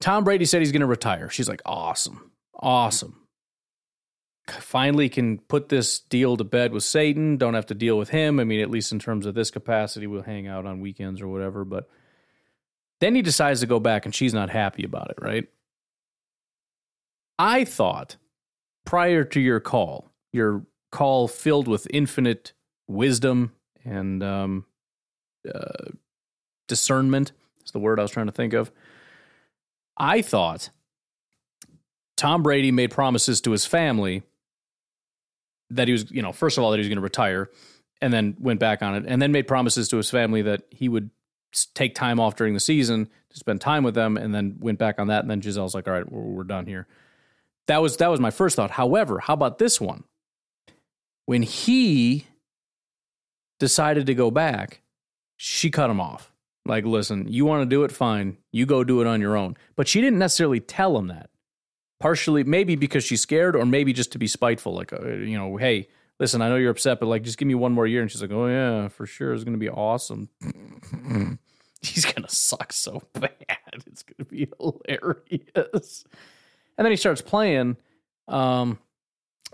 A: Tom Brady said he's going to retire. She's like, awesome, awesome. Finally, can put this deal to bed with Satan. Don't have to deal with him. I mean, at least in terms of this capacity, we'll hang out on weekends or whatever. But then he decides to go back, and she's not happy about it, right? I thought prior to your call, your call filled with infinite wisdom and um, uh, discernment is the word I was trying to think of. I thought Tom Brady made promises to his family that he was, you know, first of all, that he was going to retire and then went back on it, and then made promises to his family that he would take time off during the season to spend time with them, and then went back on that. And then Gisele's like, all right, we're, we're done here. That was that was my first thought. However, how about this one? When he decided to go back, she cut him off. Like, listen, you want to do it, fine. You go do it on your own. But she didn't necessarily tell him that. Partially, maybe because she's scared, or maybe just to be spiteful. Like, uh, you know, hey, listen, I know you're upset, but like, just give me one more year. And she's like, oh yeah, for sure, it's gonna be awesome. He's gonna suck so bad. It's gonna be hilarious. And then he starts playing. Um,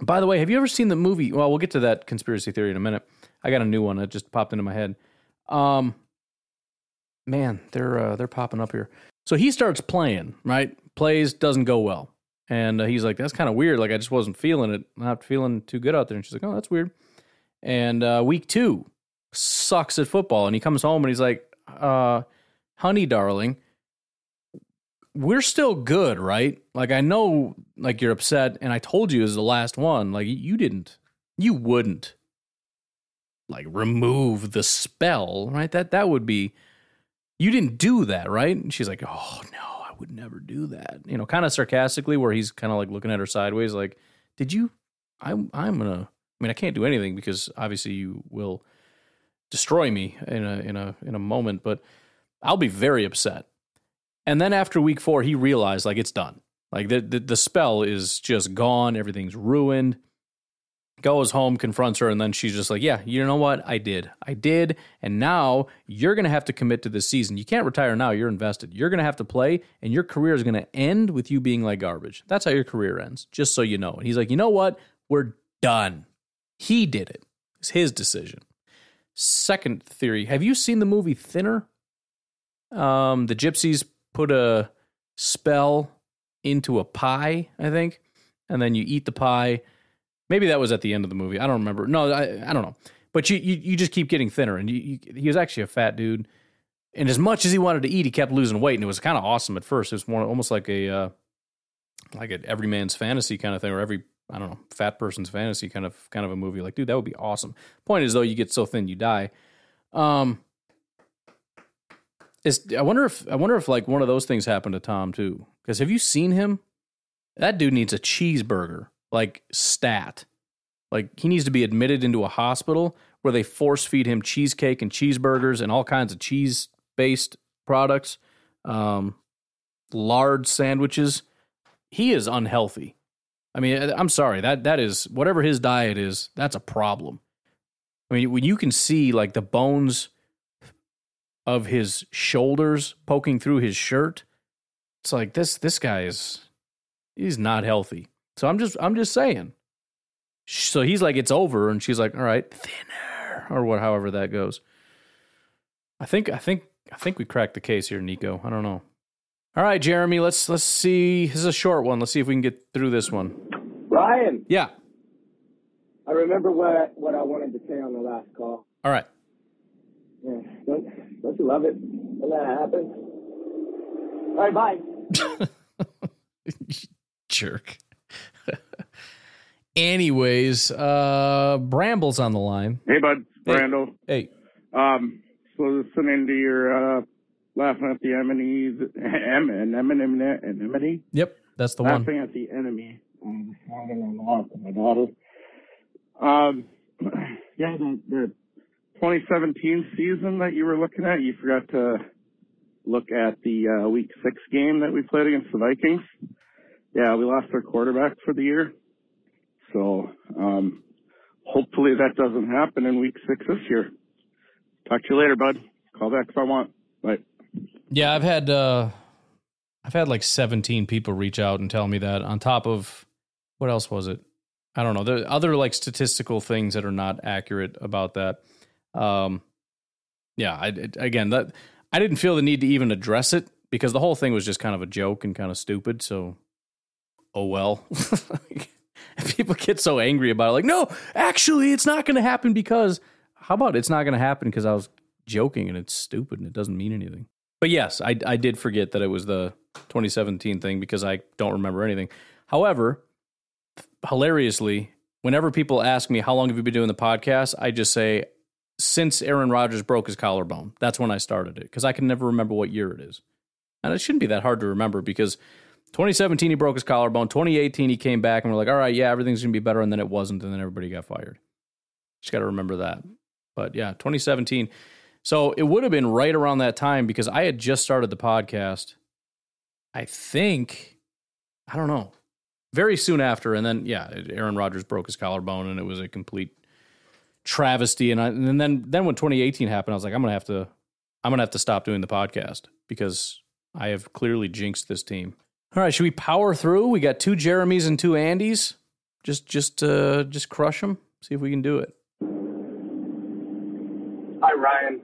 A: by the way, have you ever seen the movie? Well, we'll get to that conspiracy theory in a minute. I got a new one that just popped into my head. Um, man, they're uh, they're popping up here. So he starts playing, right? Plays doesn't go well, and uh, he's like, "That's kind of weird. Like I just wasn't feeling it. Not feeling too good out there." And she's like, "Oh, that's weird." And uh, week two sucks at football, and he comes home and he's like, uh, "Honey, darling." we're still good, right? Like I know like you're upset and I told you was the last one. Like you didn't you wouldn't like remove the spell, right? That that would be you didn't do that, right? And she's like, "Oh, no, I would never do that." You know, kind of sarcastically where he's kind of like looking at her sideways like, "Did you I I'm going to I mean, I can't do anything because obviously you will destroy me in a in a in a moment, but I'll be very upset." And then after week four, he realized like it's done. Like the, the the spell is just gone. Everything's ruined. Goes home, confronts her, and then she's just like, "Yeah, you know what? I did. I did. And now you're gonna have to commit to this season. You can't retire now. You're invested. You're gonna have to play, and your career is gonna end with you being like garbage. That's how your career ends. Just so you know." And he's like, "You know what? We're done. He did it. It's his decision." Second theory: Have you seen the movie Thinner? Um, the gypsies put a spell into a pie, I think, and then you eat the pie. Maybe that was at the end of the movie. I don't remember. No, I, I don't know. But you, you you just keep getting thinner, and you, you, he was actually a fat dude. And as much as he wanted to eat, he kept losing weight, and it was kind of awesome at first. It was more almost like a uh, like an every man's fantasy kind of thing, or every I don't know fat person's fantasy kind of kind of a movie. Like, dude, that would be awesome. Point is though, you get so thin, you die. Um, is I wonder if I wonder if like one of those things happened to Tom too. Because have you seen him? That dude needs a cheeseburger, like stat. Like he needs to be admitted into a hospital where they force feed him cheesecake and cheeseburgers and all kinds of cheese based products, um, lard sandwiches. He is unhealthy. I mean, I'm sorry that that is whatever his diet is. That's a problem. I mean, when you can see like the bones of his shoulders poking through his shirt. It's like this this guy is he's not healthy. So I'm just I'm just saying. So he's like it's over and she's like all right, thinner or what however that goes. I think I think I think we cracked the case here, Nico. I don't know. All right, Jeremy, let's let's see. This is a short one. Let's see if we can get through this one.
F: Ryan,
A: Yeah.
F: I remember what what I wanted to say on the last call.
A: All right.
F: Yeah, don't don't you love it when that happens? All right, bye.
A: Jerk. Anyways, uh Bramble's on the line.
L: Hey, bud,
A: Hey.
L: Randall.
A: Hey.
L: Um, so listening to your uh, laughing at the enemies, M and M and em, anemone, anemone.
A: Yep, that's the one.
L: laughing at the enemy. Um, finding on the loss my daughter. Um, yeah, the, the 2017 season that you were looking at, you forgot to look at the uh, week six game that we played against the Vikings. Yeah, we lost our quarterback for the year. So, um, hopefully that doesn't happen in week six this year. Talk to you later, bud. Call back if I want. Bye.
A: Yeah, I've had uh I've had like 17 people reach out and tell me that on top of what else was it? I don't know. There are other like statistical things that are not accurate about that. Um yeah, I again, that I didn't feel the need to even address it because the whole thing was just kind of a joke and kind of stupid, so oh well. people get so angry about it like, "No, actually it's not going to happen because how about it's not going to happen because I was joking and it's stupid and it doesn't mean anything." But yes, I I did forget that it was the 2017 thing because I don't remember anything. However, hilariously, whenever people ask me how long have you been doing the podcast, I just say since Aaron Rodgers broke his collarbone. That's when I started it because I can never remember what year it is. And it shouldn't be that hard to remember because 2017 he broke his collarbone, 2018 he came back and we're like, "All right, yeah, everything's going to be better." And then it wasn't and then everybody got fired. Just got to remember that. But yeah, 2017 so it would have been right around that time because I had just started the podcast. I think, I don't know, very soon after. And then, yeah, Aaron Rodgers broke his collarbone and it was a complete travesty. And, I, and then, then when 2018 happened, I was like, I'm going to have to, I'm going to have to stop doing the podcast because I have clearly jinxed this team. All right, should we power through? We got two Jeremys and two Andys. Just, just, uh, just crush them. See if we can do it.
F: Hi, Ryan.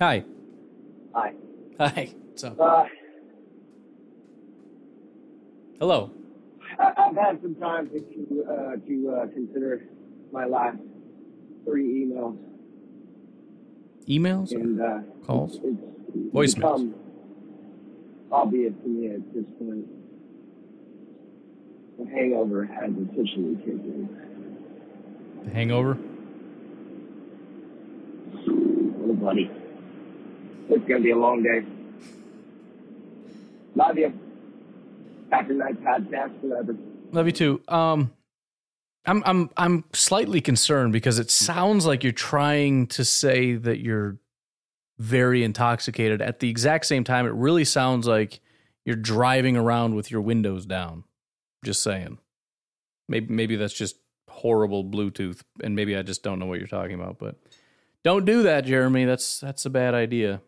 A: Hi.
F: Hi.
A: Hi. What's up?
F: Uh,
A: Hello.
F: I've had some time to uh, to uh, consider my last three emails,
A: Emails?
F: and uh,
A: Calls? Voicemails.
F: Obvious to me at this point, the hangover has officially kicked in.
A: The hangover?
F: Oh, buddy. It's going to be a long day. Love you. After night podcast forever.
A: Love you too. Um, I'm I'm I'm slightly concerned because it sounds like you're trying to say that you're very intoxicated. At the exact same time, it really sounds like you're driving around with your windows down. Just saying. Maybe maybe that's just horrible Bluetooth, and maybe I just don't know what you're talking about. But don't do that, Jeremy. That's that's a bad idea.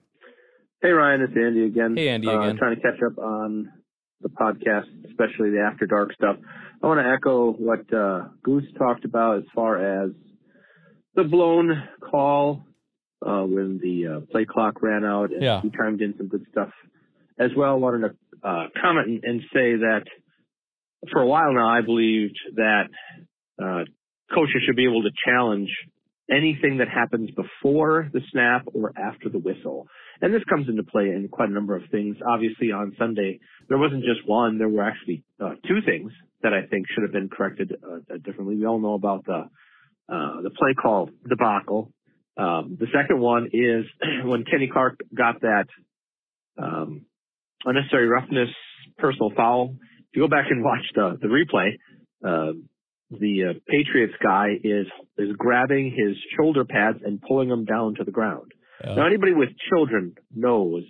H: Hey Ryan, it's Andy again.
A: Hey, Andy
H: Uh,
A: again.
H: Trying to catch up on the podcast, especially the After Dark stuff. I want to echo what uh, Goose talked about as far as the blown call uh, when the uh, play clock ran out. And
A: Yeah.
H: He chimed in some good stuff as well. I Wanted to uh, comment and, say that for a while now, I believed that uh, coaches should be able to challenge anything that happens before the snap or after the whistle. And this comes into play in quite a number of things. Obviously, on Sunday, there wasn't just one, there were actually uh, two things that I think should have been corrected uh, differently. We all know about the uh, the play call debacle. Um, the second one is when Kenny Clark got that um, unnecessary roughness personal foul. If you go back and watch the the replay, uh, the uh, Patriots guy is is grabbing his shoulder pads and pulling them down to the ground. Now, anybody with children knows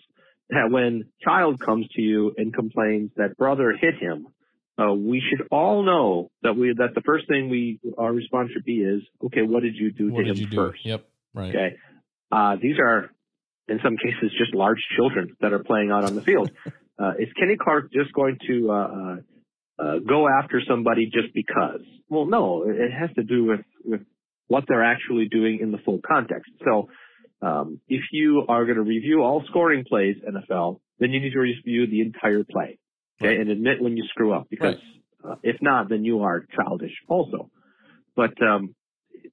H: that when child comes to you and complains that brother hit him, uh, we should all know that we that the first thing we our response should be is, okay, what did you do
A: What
H: to him
A: do?
H: first?
A: Yep. Right.
H: Okay. Uh, these are in some cases, just large children that are playing out on the field. Uh, is Kenny Clark just going to uh, uh, uh, go after somebody just because? Well, no, it has to do with, with what they're actually doing in the full context. So, um, if you are going to review all scoring plays NFL, then you need to review the entire play, okay, right. and admit when you screw up because right. uh, if not, then you are childish also. But um,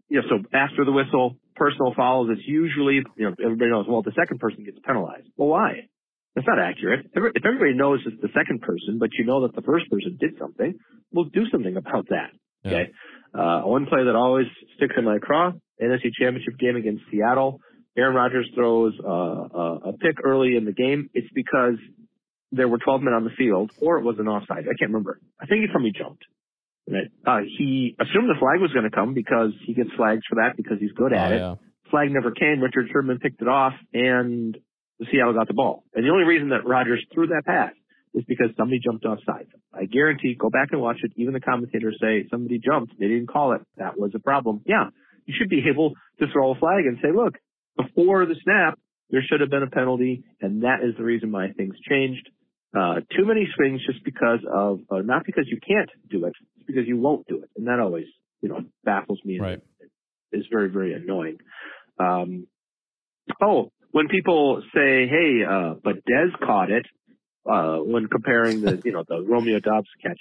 H: you know, so after the whistle, personal fouls is usually you know everybody knows well the second person gets penalized. Well, why? That's not accurate. If everybody knows it's the second person, but you know that the first person did something, we'll do something about that. Okay. Uh, one play that always sticks in my craw, NFC Championship game against Seattle. Aaron Rodgers throws uh, a, a pick early in the game. It's because there were 12 men on the field, or it was an offside. I can't remember. I think he me jumped. Right. Uh, he assumed the flag was going to come because he gets flags for that because he's good at
A: oh,
H: it.
A: yeah.
H: Flag never came. Richard Sherman picked it off, and Seattle got the ball. And the only reason that Rodgers threw that pass is because somebody jumped offside. I guarantee, go back and watch it. Even the commentators say somebody jumped. They didn't call it. That was a problem. Yeah, you should be able to throw a flag and say, look, before the snap, there should have been a penalty, and that is the reason why things changed. Uh, too many swings just because of, uh, not because you can't do it, because you won't do it. And that always, you know, baffles me
A: right.
H: and is very, very annoying. Um, oh, when people say, "Hey, uh, but Dez caught it," uh, when comparing the, you know, the Romeo Doubs catch,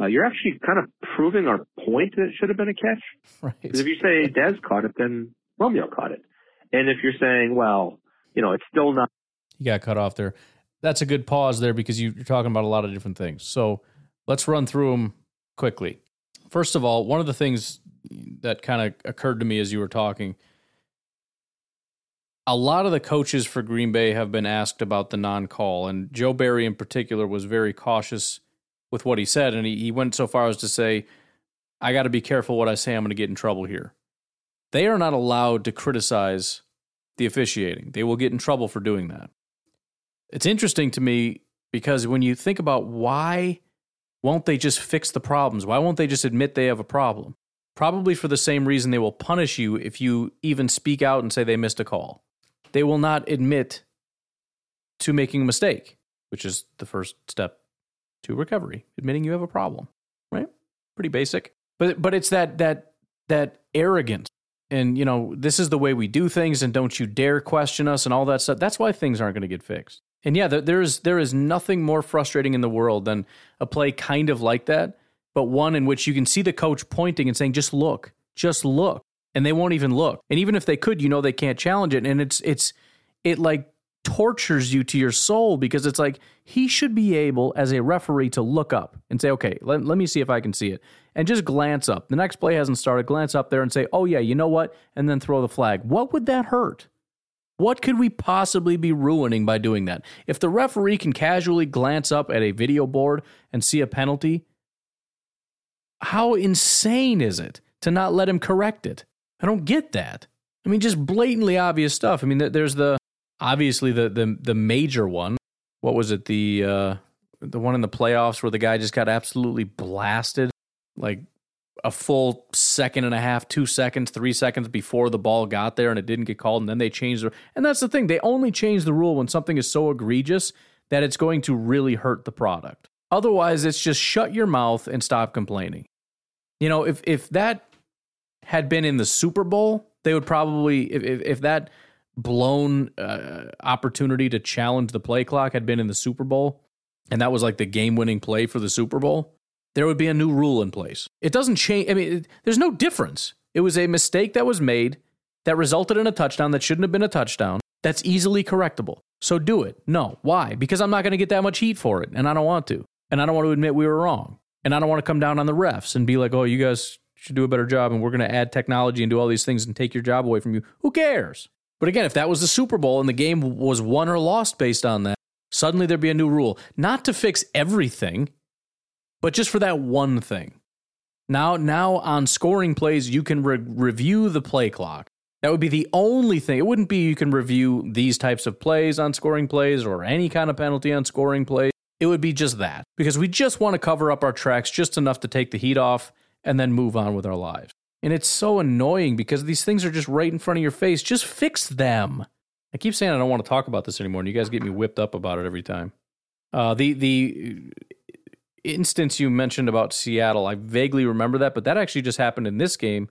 H: uh, you're actually kind of proving our point that it should have been a catch.
A: Right.
H: Because if you say Dez caught it, then Romeo caught it, and if you're saying, well, you know, it's still not.
A: You got cut off there. That's a good pause there because you're talking about a lot of different things. So let's run through them quickly. First of all, one of the things that kind of occurred to me as you were talking a lot of the coaches for Green Bay have been asked about the non call, and Joe Barry in particular was very cautious with what he said. And he, he went so far as to say, I got to be careful what I say, I'm going to get in trouble here. They are not allowed to criticize the officiating, they will get in trouble for doing that. It's interesting to me because when you think about why won't they just fix the problems? Why won't they just admit they have a problem? Probably for the same reason they will punish you if you even speak out and say they missed a call they will not admit to making a mistake, which is the first step to recovery, admitting you have a problem, right? Pretty basic. But but it's that that that arrogance and you know, this is the way we do things and don't you dare question us and all that stuff. That's why things aren't going to get fixed. And yeah, there is there is nothing more frustrating in the world than a play kind of like that, but one in which you can see the coach pointing and saying just look, just look and they won't even look. And even if they could, you know they can't challenge it. And it's it's it like tortures you to your soul because it's like he should be able as a referee to look up and say, okay, let, let me see if I can see it. And just glance up. The next play hasn't started, glance up there and say, oh yeah, you know what? And then throw the flag. What would that hurt? What could we possibly be ruining by doing that? If the referee can casually glance up at a video board and see a penalty, how insane is it to not let him correct it? I don't get that. I mean, just blatantly obvious stuff. I mean, there's the obviously the the the major one. What was it? The uh, the one in the playoffs where the guy just got absolutely blasted, like a full second and a half, two seconds, three seconds before the ball got there, and it didn't get called, and then they changed the. And that's the thing; they only change the rule when something is so egregious that it's going to really hurt the product. Otherwise, it's just shut your mouth and stop complaining. You know, if if that had been in the Super Bowl, they would probably if if, if that blown uh, opportunity to challenge the play clock had been in the Super Bowl, and that was like the game-winning play for the Super Bowl, there would be a new rule in place. It doesn't change. I mean, it, there's no difference. It was a mistake that was made that resulted in a touchdown that shouldn't have been a touchdown. That's easily correctable. So do it. No. Why? Because I'm not going to get that much heat for it, and I don't want to. And I don't want to admit we were wrong. And I don't want to come down on the refs and be like, oh, you guys should do a better job and we're going to add technology and do all these things and take your job away from you. Who cares? But again, if that was the Super Bowl and the game was won or lost based on that, suddenly there'd be a new rule. Not to fix everything, but just for that one thing. Now, now on scoring plays, you can re- review the play clock. That would be the only thing. It wouldn't be you can review these types of plays on scoring plays or any kind of penalty on scoring plays. It would be just that because we just want to cover up our tracks just enough to take the heat off and then move on with our lives. And it's so annoying because these things are just right in front of your face. Just fix them. I keep saying I don't want to talk about this anymore, and you guys get me whipped up about it every time. Uh, the the instance you mentioned about Seattle, I vaguely remember that, but that actually just happened in this game.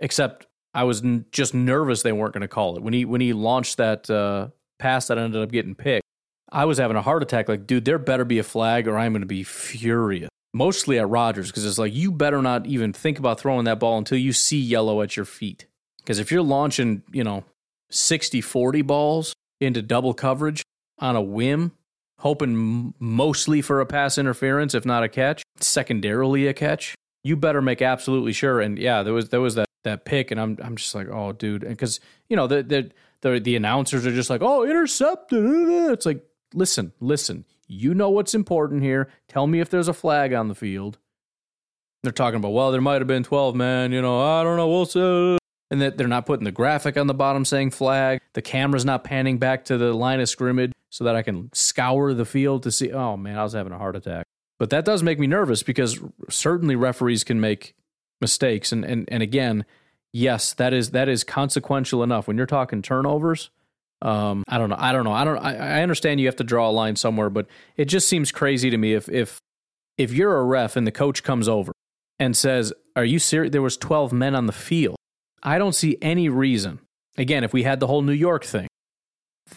A: Except I was n- just nervous they weren't going to call it when he when he launched that uh, pass that ended up getting picked. I was having a heart attack. Like, dude, there better be a flag, or I'm going to be furious. Mostly at Rodgers because it's like you better not even think about throwing that ball until you see yellow at your feet. Because if you're launching, you know, 60 40 balls into double coverage on a whim, hoping mostly for a pass interference, if not a catch, secondarily a catch, you better make absolutely sure. And yeah, there was there was that that pick, and I'm I'm just like, oh, dude, because you know the the the the announcers are just like, oh, intercepted. It's like, listen, listen, you know what's important here. Tell me if there's a flag on the field. They're talking about, well, there might have been 12 men, you know, I don't know, we'll see. And that they're not putting the graphic on the bottom saying flag. The camera's not panning back to the line of scrimmage so that I can scour the field to see. Oh, man, I was having a heart attack. But that does make me nervous because certainly referees can make mistakes. And, and, and again, yes, that is that is consequential enough. When you're talking turnovers, um, I don't know. I don't know. I don't. I, I understand you have to draw a line somewhere, but it just seems crazy to me if if if you're a ref and the coach comes over and says, "Are you serious? There was 12 men on the field." I don't see any reason. Again, if we had the whole New York thing,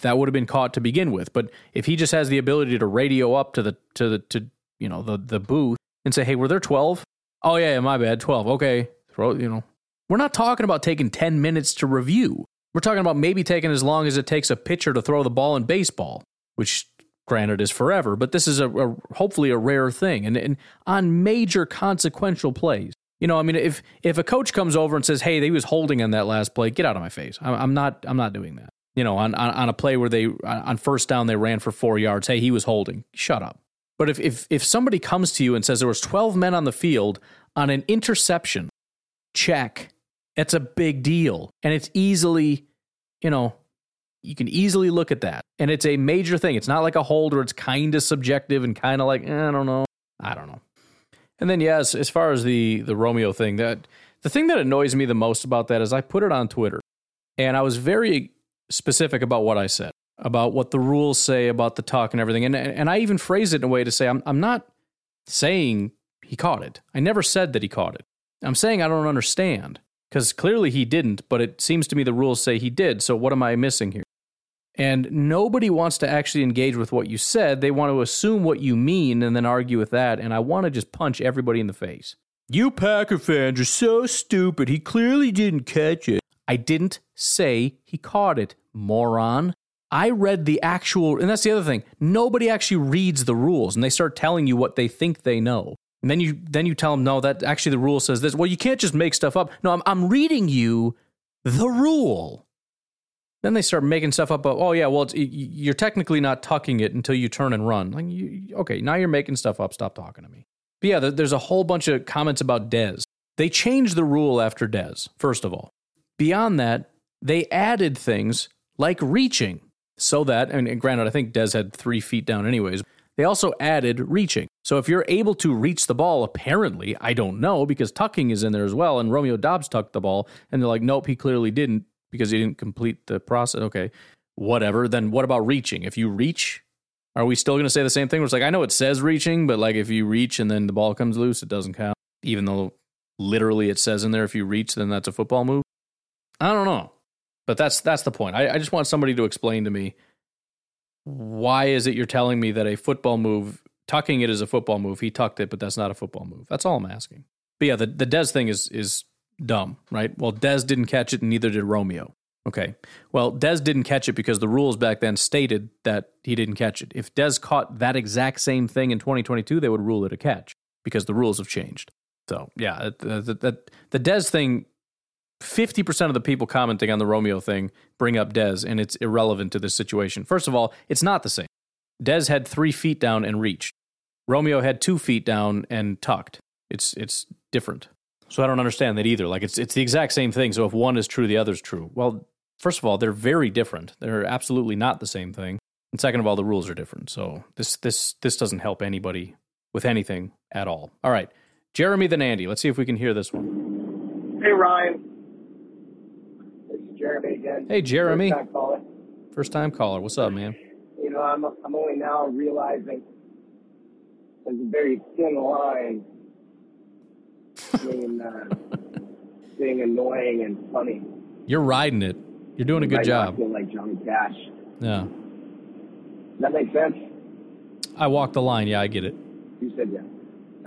A: that would have been caught to begin with. But if he just has the ability to radio up to the to the to you know the the booth and say, "Hey, were there 12?" Oh yeah, my bad, 12. Okay, throw you know. We're not talking about taking 10 minutes to review. We're talking about maybe taking as long as it takes a pitcher to throw the ball in baseball, which granted is forever, but this is a, a hopefully a rare thing. And, and on major consequential plays, you know, I mean, if if a coach comes over and says, "Hey, he was holding on that last play," get out of my face. I'm, I'm not. I'm not doing that. You know, on, on on a play where they on first down they ran for four yards. Hey, he was holding. Shut up. But if if if somebody comes to you and says there was 12 men on the field on an interception, check. It's a big deal, and it's easily, you know, you can easily look at that, and it's a major thing. It's not like a hold where it's kind of subjective and kind of like eh, I don't know, I don't know. And then yes, as far as the the Romeo thing, that the thing that annoys me the most about that is I put it on Twitter, and I was very specific about what I said about what the rules say about the talk and everything, and and I even phrased it in a way to say I'm I'm not saying he caught it. I never said that he caught it. I'm saying I don't understand because clearly he didn't, but it seems to me the rules say he did. So what am I missing here? And nobody wants to actually engage with what you said. They want to assume what you mean and then argue with that. And I want to just punch everybody in the face. You Packer fans are so stupid. He clearly didn't catch it. I didn't say he caught it, moron. I read the actual, and that's the other thing. Nobody actually reads the rules and they start telling you what they think they know. And then you then you tell them, no, that actually the rule says this. Well, you can't just make stuff up. No, I'm, I'm reading you the rule. Then they start making stuff up. oh yeah, well you're technically not tucking it until you turn and run. Like, you, okay, now you're making stuff up. Stop talking to me. But yeah, there's a whole bunch of comments about Dez. They changed the rule after Dez. First of all, beyond that, they added things like reaching, so that and granted, I think Dez had three feet down anyways. They also added reaching. So if you're able to reach the ball, apparently, I don't know because tucking is in there as well. And Romeo Doubs tucked the ball, and they're like, nope, he clearly didn't because he didn't complete the process. Okay, whatever. Then what about reaching? If you reach, are we still going to say the same thing? Where it's like, I know it says reaching, but like if you reach and then the ball comes loose, it doesn't count. Even though literally it says in there, if you reach, then that's a football move. I don't know. But that's that's the point. I, I just want somebody to explain to me why is it you're telling me that a football move tucking it is a football move. He tucked it, but that's not a football move. That's all I'm asking. But yeah, the the Dez thing is is dumb, right? Well, Dez didn't catch it, and neither did Romeo. Okay. Well, Dez didn't catch it because the rules back then stated that he didn't catch it. If Dez caught that exact same thing in 2022, they would rule it a catch because the rules have changed. So yeah, the the, the, the Dez thing. Fifty percent of the people commenting on the Romeo thing bring up Dez, and it's irrelevant to this situation. First of all, it's not the same. Dez had three feet down and reached. Romeo had two feet down and tucked. It's it's different. So I don't understand that either. Like it's it's the exact same thing. So if one is true, the other is true. Well, first of all, they're very different. They're absolutely not the same thing. And second of all, the rules are different. So this this this doesn't help anybody with anything at all. All right. Jeremy the Nandy. Let's see if we can hear this one.
F: Hey Ryan. Jeremy again.
A: Hey Jeremy. First time caller. What's up, man?
F: You know, I'm I'm only now realizing there's a very thin line between uh, being annoying and funny.
A: You're riding it. You're doing a good
F: Right now, I
A: job.
F: feel like Johnny Cash.
A: Yeah.
F: Does that make sense?
A: I walked the line. Yeah, I get it.
F: You said yeah.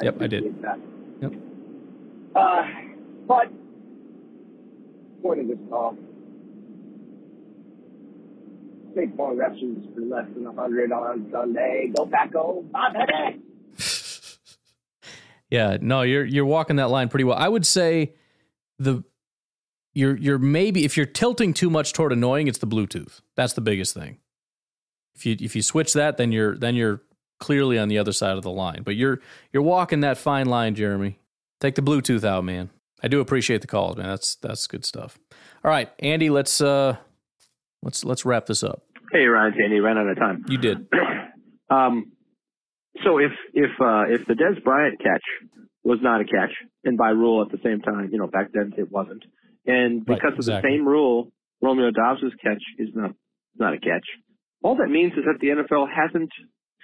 A: Yep, I did.
F: That.
A: Yep.
F: Uh, but point of this call. State Farm rushes for less than a 100 on Sunday. Go Paco. Bob Hennig.
A: Yeah, no, you're you're walking that line pretty well. I would say the you're you're maybe if you're tilting too much toward annoying, it's the Bluetooth. That's the biggest thing. If you if you switch that, then you're then you're clearly on the other side of the line. But you're you're walking that fine line, Jeremy. Take the Bluetooth out, man. I do appreciate the calls, man. That's that's good stuff. All right, Andy, let's uh let's let's wrap this up.
H: Hey, Ryan, Andy, ran out of time.
A: You did.
H: Um, so if if uh, if the Dez Bryant catch was not a catch, and by rule at the same time, you know, back then it wasn't, and
A: Right,
H: because of
A: exactly.
H: the same rule, Romeo Doubs's catch is not not a catch. All that means is that the NFL hasn't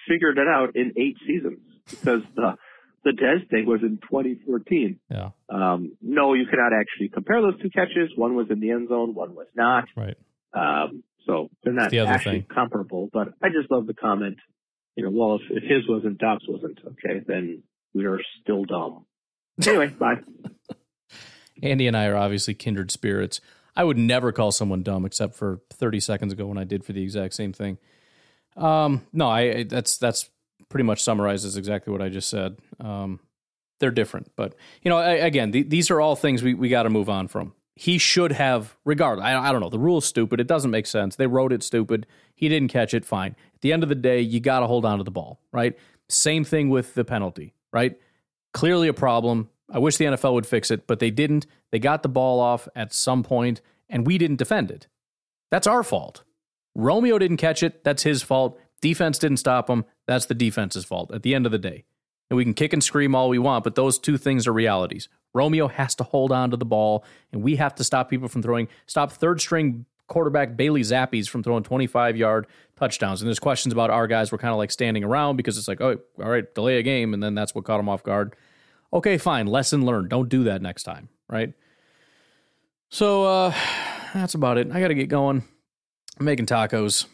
H: figured it out in eight seasons because the the Dez thing was in 2014.
A: Yeah.
H: Um, no, you cannot actually compare those two catches. One was in the end zone, one was not.
A: Right.
H: Um, so they're not
A: the other
H: actually
A: thing.
H: comparable. But I just love the comment. You know, well, if, if his wasn't, Doubs wasn't. Okay, then we are still dumb. Anyway, bye.
A: Andy and I are obviously kindred spirits. I would never call someone dumb except for 30 seconds ago when I did for the exact same thing. Um, no, I I- that's that's pretty much summarizes exactly what I just said. Um, they're different, but you know, I, again, th- these are all things we, we got to move on from. He should have, regardless. I, I don't know. The rule's stupid. It doesn't make sense. They wrote it stupid. He didn't catch it. Fine. At the end of the day, you got to hold on to the ball, right? Same thing with the penalty, right? Clearly a problem. I wish the NFL would fix it, but they didn't. They got the ball off at some point, and we didn't defend it. That's our fault. Romeo didn't catch it. That's his fault. Defense didn't stop him. That's the defense's fault at the end of the day. And we can kick and scream all we want, but those two things are realities. Romeo has to hold on to the ball, and we have to stop people from throwing, stop third string quarterback Bailey Zappies from throwing 25 yard touchdowns. And there's questions about our guys were kind of like standing around because it's like, oh, all right, delay a game. And then that's what caught them off guard. Okay, fine. Lesson learned. Don't do that next time, right? So uh that's about it. I got to get going. I'm making tacos.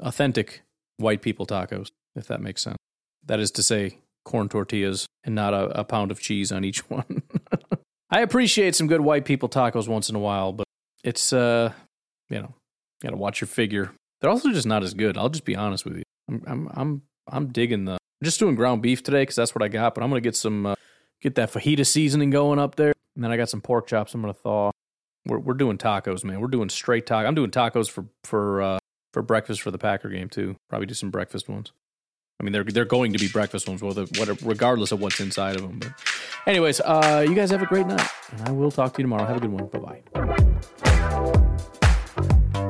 A: Authentic white people tacos, if that makes sense. That is to say, corn tortillas and not a, a pound of cheese on each one. I appreciate some good white people tacos once in a while, but it's uh, you know, got to watch your figure. They're also just not as good. I'll just be honest with you. I'm I'm I'm I'm digging the. I'm just doing ground beef today because that's what I got. But I'm gonna get some uh, get that fajita seasoning going up there, and then I got some pork chops. I'm gonna thaw. We're we're doing tacos, man. We're doing straight taco. I'm doing tacos for for uh, for breakfast for the Packer game too. Probably do some breakfast ones. I mean, they're they're going to be breakfast ones, whether what regardless of what's inside of them. But, anyways, uh, you guys have a great night, and I will talk to you tomorrow. Have a good one. Bye bye.